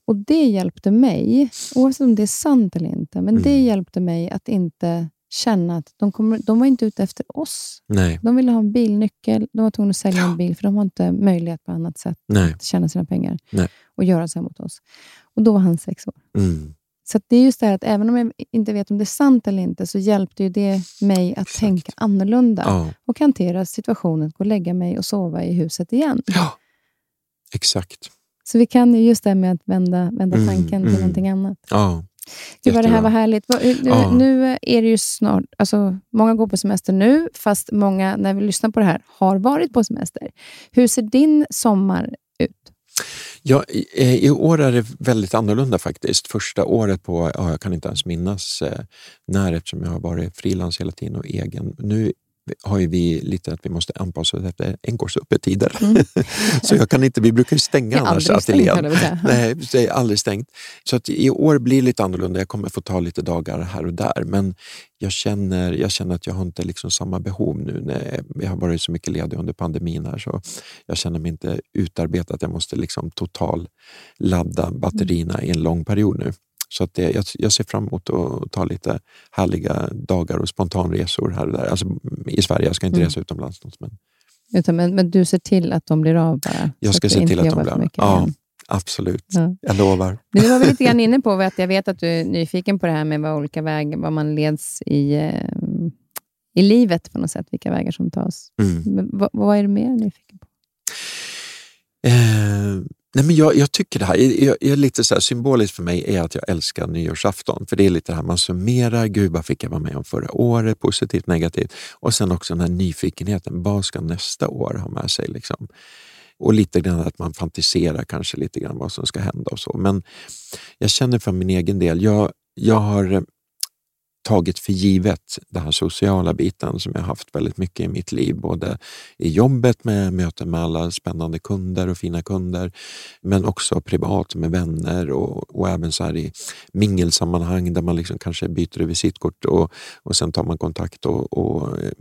Och det hjälpte mig, oavsett om det är sant eller inte, men det Mm. hjälpte mig att inte känna att de, kommer, de var inte ute efter oss. Nej, De ville ha en bilnyckel, de var tvungna att sälja Ja. en bil, för de har inte möjlighet på annat sätt nej. att tjäna sina pengar Nej. och göra så här mot oss. Och då var han sex år. Mm. Så det är just det här att även om jag inte vet om det är sant eller inte, så hjälpte ju det mig att Exakt. tänka annorlunda Ja. och hantera situationen, gå och lägga mig och sova i huset igen. ja, exakt. Så vi kan ju just det här med att vända, vända Mm, tanken till mm. någonting annat. Ja, Gud vad det här var härligt. Vad- Nu, nu är det ju snart, alltså, många går på semester nu, fast många, när vi lyssnar på det här, har varit på semester. Hur ser din sommar? Ja, i, eh, I år är det väldigt annorlunda faktiskt. Första året på, ja, jag kan inte ens minnas eh, när eftersom jag har varit frilans hela tiden och egen. Nu har ju vi lite att vi måste anpassa oss efter NKs-öppettider. Mm. så jag kan inte, vi brukar ju stänga är annars ateljén. jag. Nej, det är aldrig stängt. Så att i år blir det lite annorlunda. Jag kommer få ta lite dagar här och där. Men jag känner, jag känner att jag har inte liksom samma behov nu. När jag har varit så mycket ledig under pandemin här så jag känner mig inte utarbetad. Jag måste liksom total ladda batterierna i en lång period nu. Så att det, jag, jag ser fram emot att ta lite härliga dagar och spontanresor här och där. Alltså, I Sverige, jag ska inte Mm. resa utomlands. något, Men Utan, men, men du ser till att de blir av bara? jag ska se till att de blir av. Ja, igen. absolut. Ja. Jag lovar. Men nu var vi lite grann inne på att jag vet att du är nyfiken på det här med vad olika vägar, vad man leds i, eh, i livet på något sätt, vilka vägar som tas. Mm. Vad, vad är du mer nyfiken på? Eh, nej men jag, jag tycker det här jag, jag lite så här, symboliskt för mig är att jag älskar nyårsafton. För det är lite det här man summerar, gud vad fick jag vara med om förra året, positivt, negativt. Och sen också den här nyfikenheten, vad ska nästa år ha med sig? Liksom? Och lite grann att man fantiserar kanske lite grann vad som ska hända och så. Men jag känner för min egen del, jag, jag har tagit för givet den här sociala biten som jag haft väldigt mycket i mitt liv. Både i jobbet med möten med alla spännande kunder och fina kunder, men också privat med vänner och, och även så här i mingelsammanhang där man liksom kanske byter visitkort och, och sen tar man kontakt och, och eh,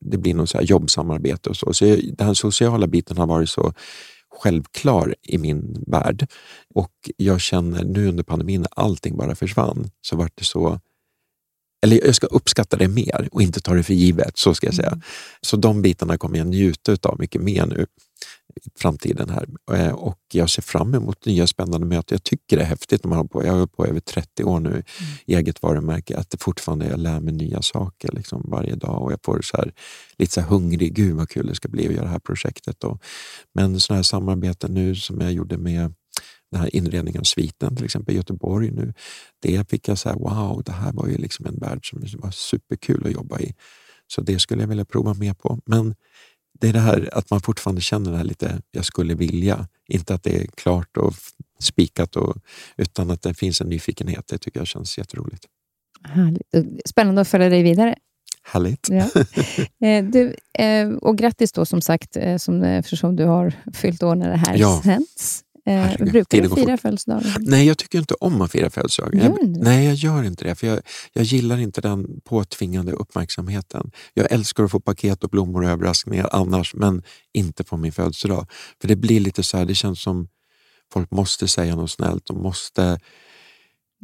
det blir något så här jobbsamarbete och så. Så den här sociala biten har varit så självklar i min värld och jag känner nu under pandemin när allting bara försvann så vart det så eller jag ska uppskatta det mer och inte ta det för givet, så ska jag säga. Så de bitarna kommer jag njuta av mycket mer nu i framtiden här. Eh, Och jag ser fram emot nya spännande möten. Jag tycker det är häftigt när man har på, jag har hållit på över 30 år nu i eget varumärke, att det fortfarande jag lär mig nya saker liksom varje dag och jag får så här, lite så här hungrig, gud vad kul det ska bli att göra det här projektet. Och, men sådana här samarbeten nu som jag gjorde med den här inredningen av sviten till exempel i Göteborg nu. Det fick jag säga, wow, det här var ju liksom en värld som var superkul att jobba i. Så det skulle jag vilja prova mer på. Men det är det här att man fortfarande känner det här lite, jag skulle vilja. Inte att det är klart och spikat, och, utan att det finns en nyfikenhet. Det tycker jag känns jätteroligt. Härligt. Spännande att följa dig vidare. Härligt. Ja. Eh, du, eh, och grattis då som sagt, eh, som, eftersom du har fyllt år när det här Ja. sänds. Eh, brukar du fira födelsedagar? Nej, jag tycker inte om att fira födelsedagar. Jag-? Nej, jag gör inte det. För jag, jag gillar inte den påtvingade uppmärksamheten. Jag älskar att få paket och blommor och överraskningar annars, men inte på min födelsedag. För det blir lite så här, det känns som folk måste säga något snällt. De måste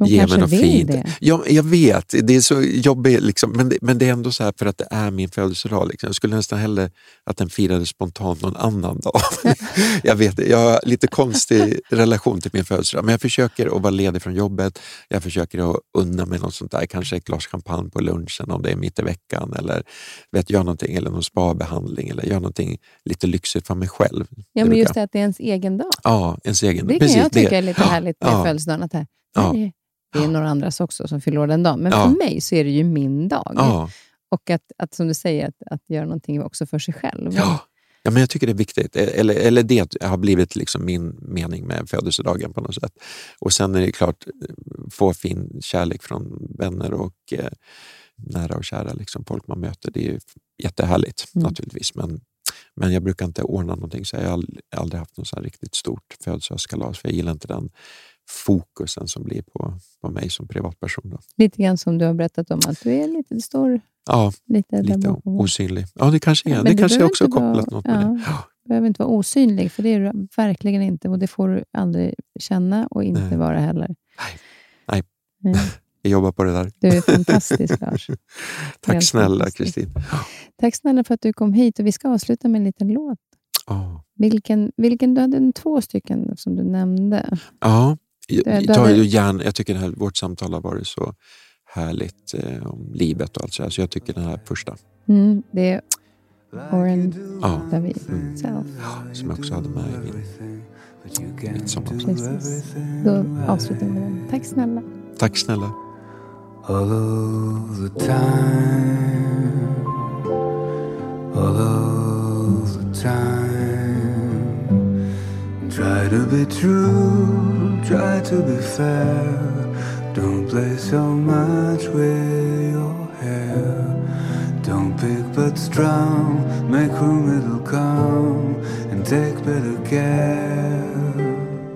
De ge mig något fint. det. Ja, jag vet, det är så jobbigt, liksom. men, det, men det är ändå så här för att det är min födelsedag. Liksom. Jag skulle nästan hellre att den firades spontant någon annan dag. jag vet, jag har lite konstig relation till min födelsedag, men jag försöker att vara ledig från jobbet. Jag försöker att unna mig något sånt där, kanske ett glas champagne på lunchen om det är mitt i veckan eller vet, gör någonting, eller någon spabehandling eller gör någonting lite lyxigt för mig själv. Ja, men just det att det är ens egen dag. Ja, ens egen. Det kan Precis, jag tycka det. är lite härligt med Ja. födelsedagen. Att det, Ja. Det, är några andras också som fyller år den dagen. Men Ja. för mig så är det ju min dag. Ja. Och att, att, som du säger, att, att göra någonting också för sig själv. Ja. Ja, men jag tycker det är viktigt. Eller, eller det har blivit liksom min mening med födelsedagen på något sätt. Och sen är det klart, få fin kärlek från vänner och eh, nära och kära liksom, folk man möter. Det är ju jättehärligt Mm. naturligtvis. Men, men jag brukar inte ordna någonting så jag har aldrig, aldrig haft något så riktigt stort födelsedagskalas för jag gillar inte den fokusen som blir på, på mig som privatperson. Då. Lite grann som du har berättat om, att du är lite, det står Ja, lite, lite osynlig. Ja, det kanske är. Men det kanske också inte kopplat vara- något med ja. det. Ja. behöver inte vara osynlig, för det är du verkligen inte. Och det får du aldrig känna och inte Nej. vara heller. Nej. Nej. Jag jobbar på det där. Du är fantastisk, Lars. Tack Helt snälla. Kristin. Tack snälla för att du kom hit. Och Vi ska avsluta med en liten låt. Ja. Vilken, vilken, du hade en två stycken som du nämnde. Ja, jag, jag, gärna, jag tycker det här, vårt samtal har varit så härligt eh, om livet och allt så här, så jag tycker den här första, Mm, det är Oren ja, David Self. som jag också hade med i min midsommar. Precis. Då avslutar vi med den. Tack snälla. Tack snälla. all of the time, all of the time. Try to be true, try to be fair. Don't play so much with your hair. Don't pick but strong, make room it'll come, and take better care.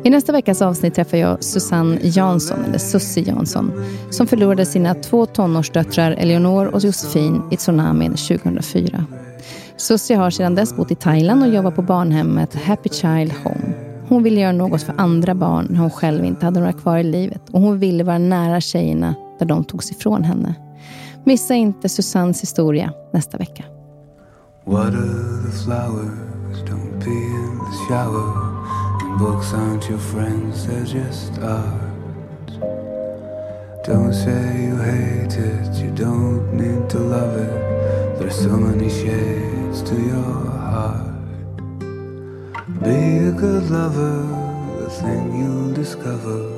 I nästa veckas avsnitt träffar jag Susanne Jansson, eller Sussi Jansson, som förlorade sina två tonårsdöttrar Eleonor och Josefin i tsunamin 2004. Sussi har sedan dess bott i Thailand och jobbar på barnhemmet Happy Child Home. Hon ville göra något för andra barn när hon själv inte hade några kvar i livet och hon ville vara nära tjejerna där de togs ifrån henne. Missa inte Susannes historia nästa vecka. Water the flowers, don't be in the shower. And books aren't your friends, they're just art. Don't say you hate it, you don't need to love it. There's so many shades to your heart. Be a good lover, the thing you'll discover.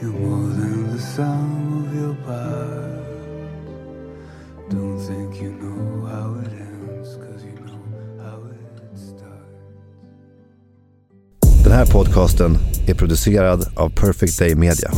You're more than the sum of your parts. Don't think you know how it ends, cause you know how it starts. Den här podcasten är producerad av Perfect Day Media.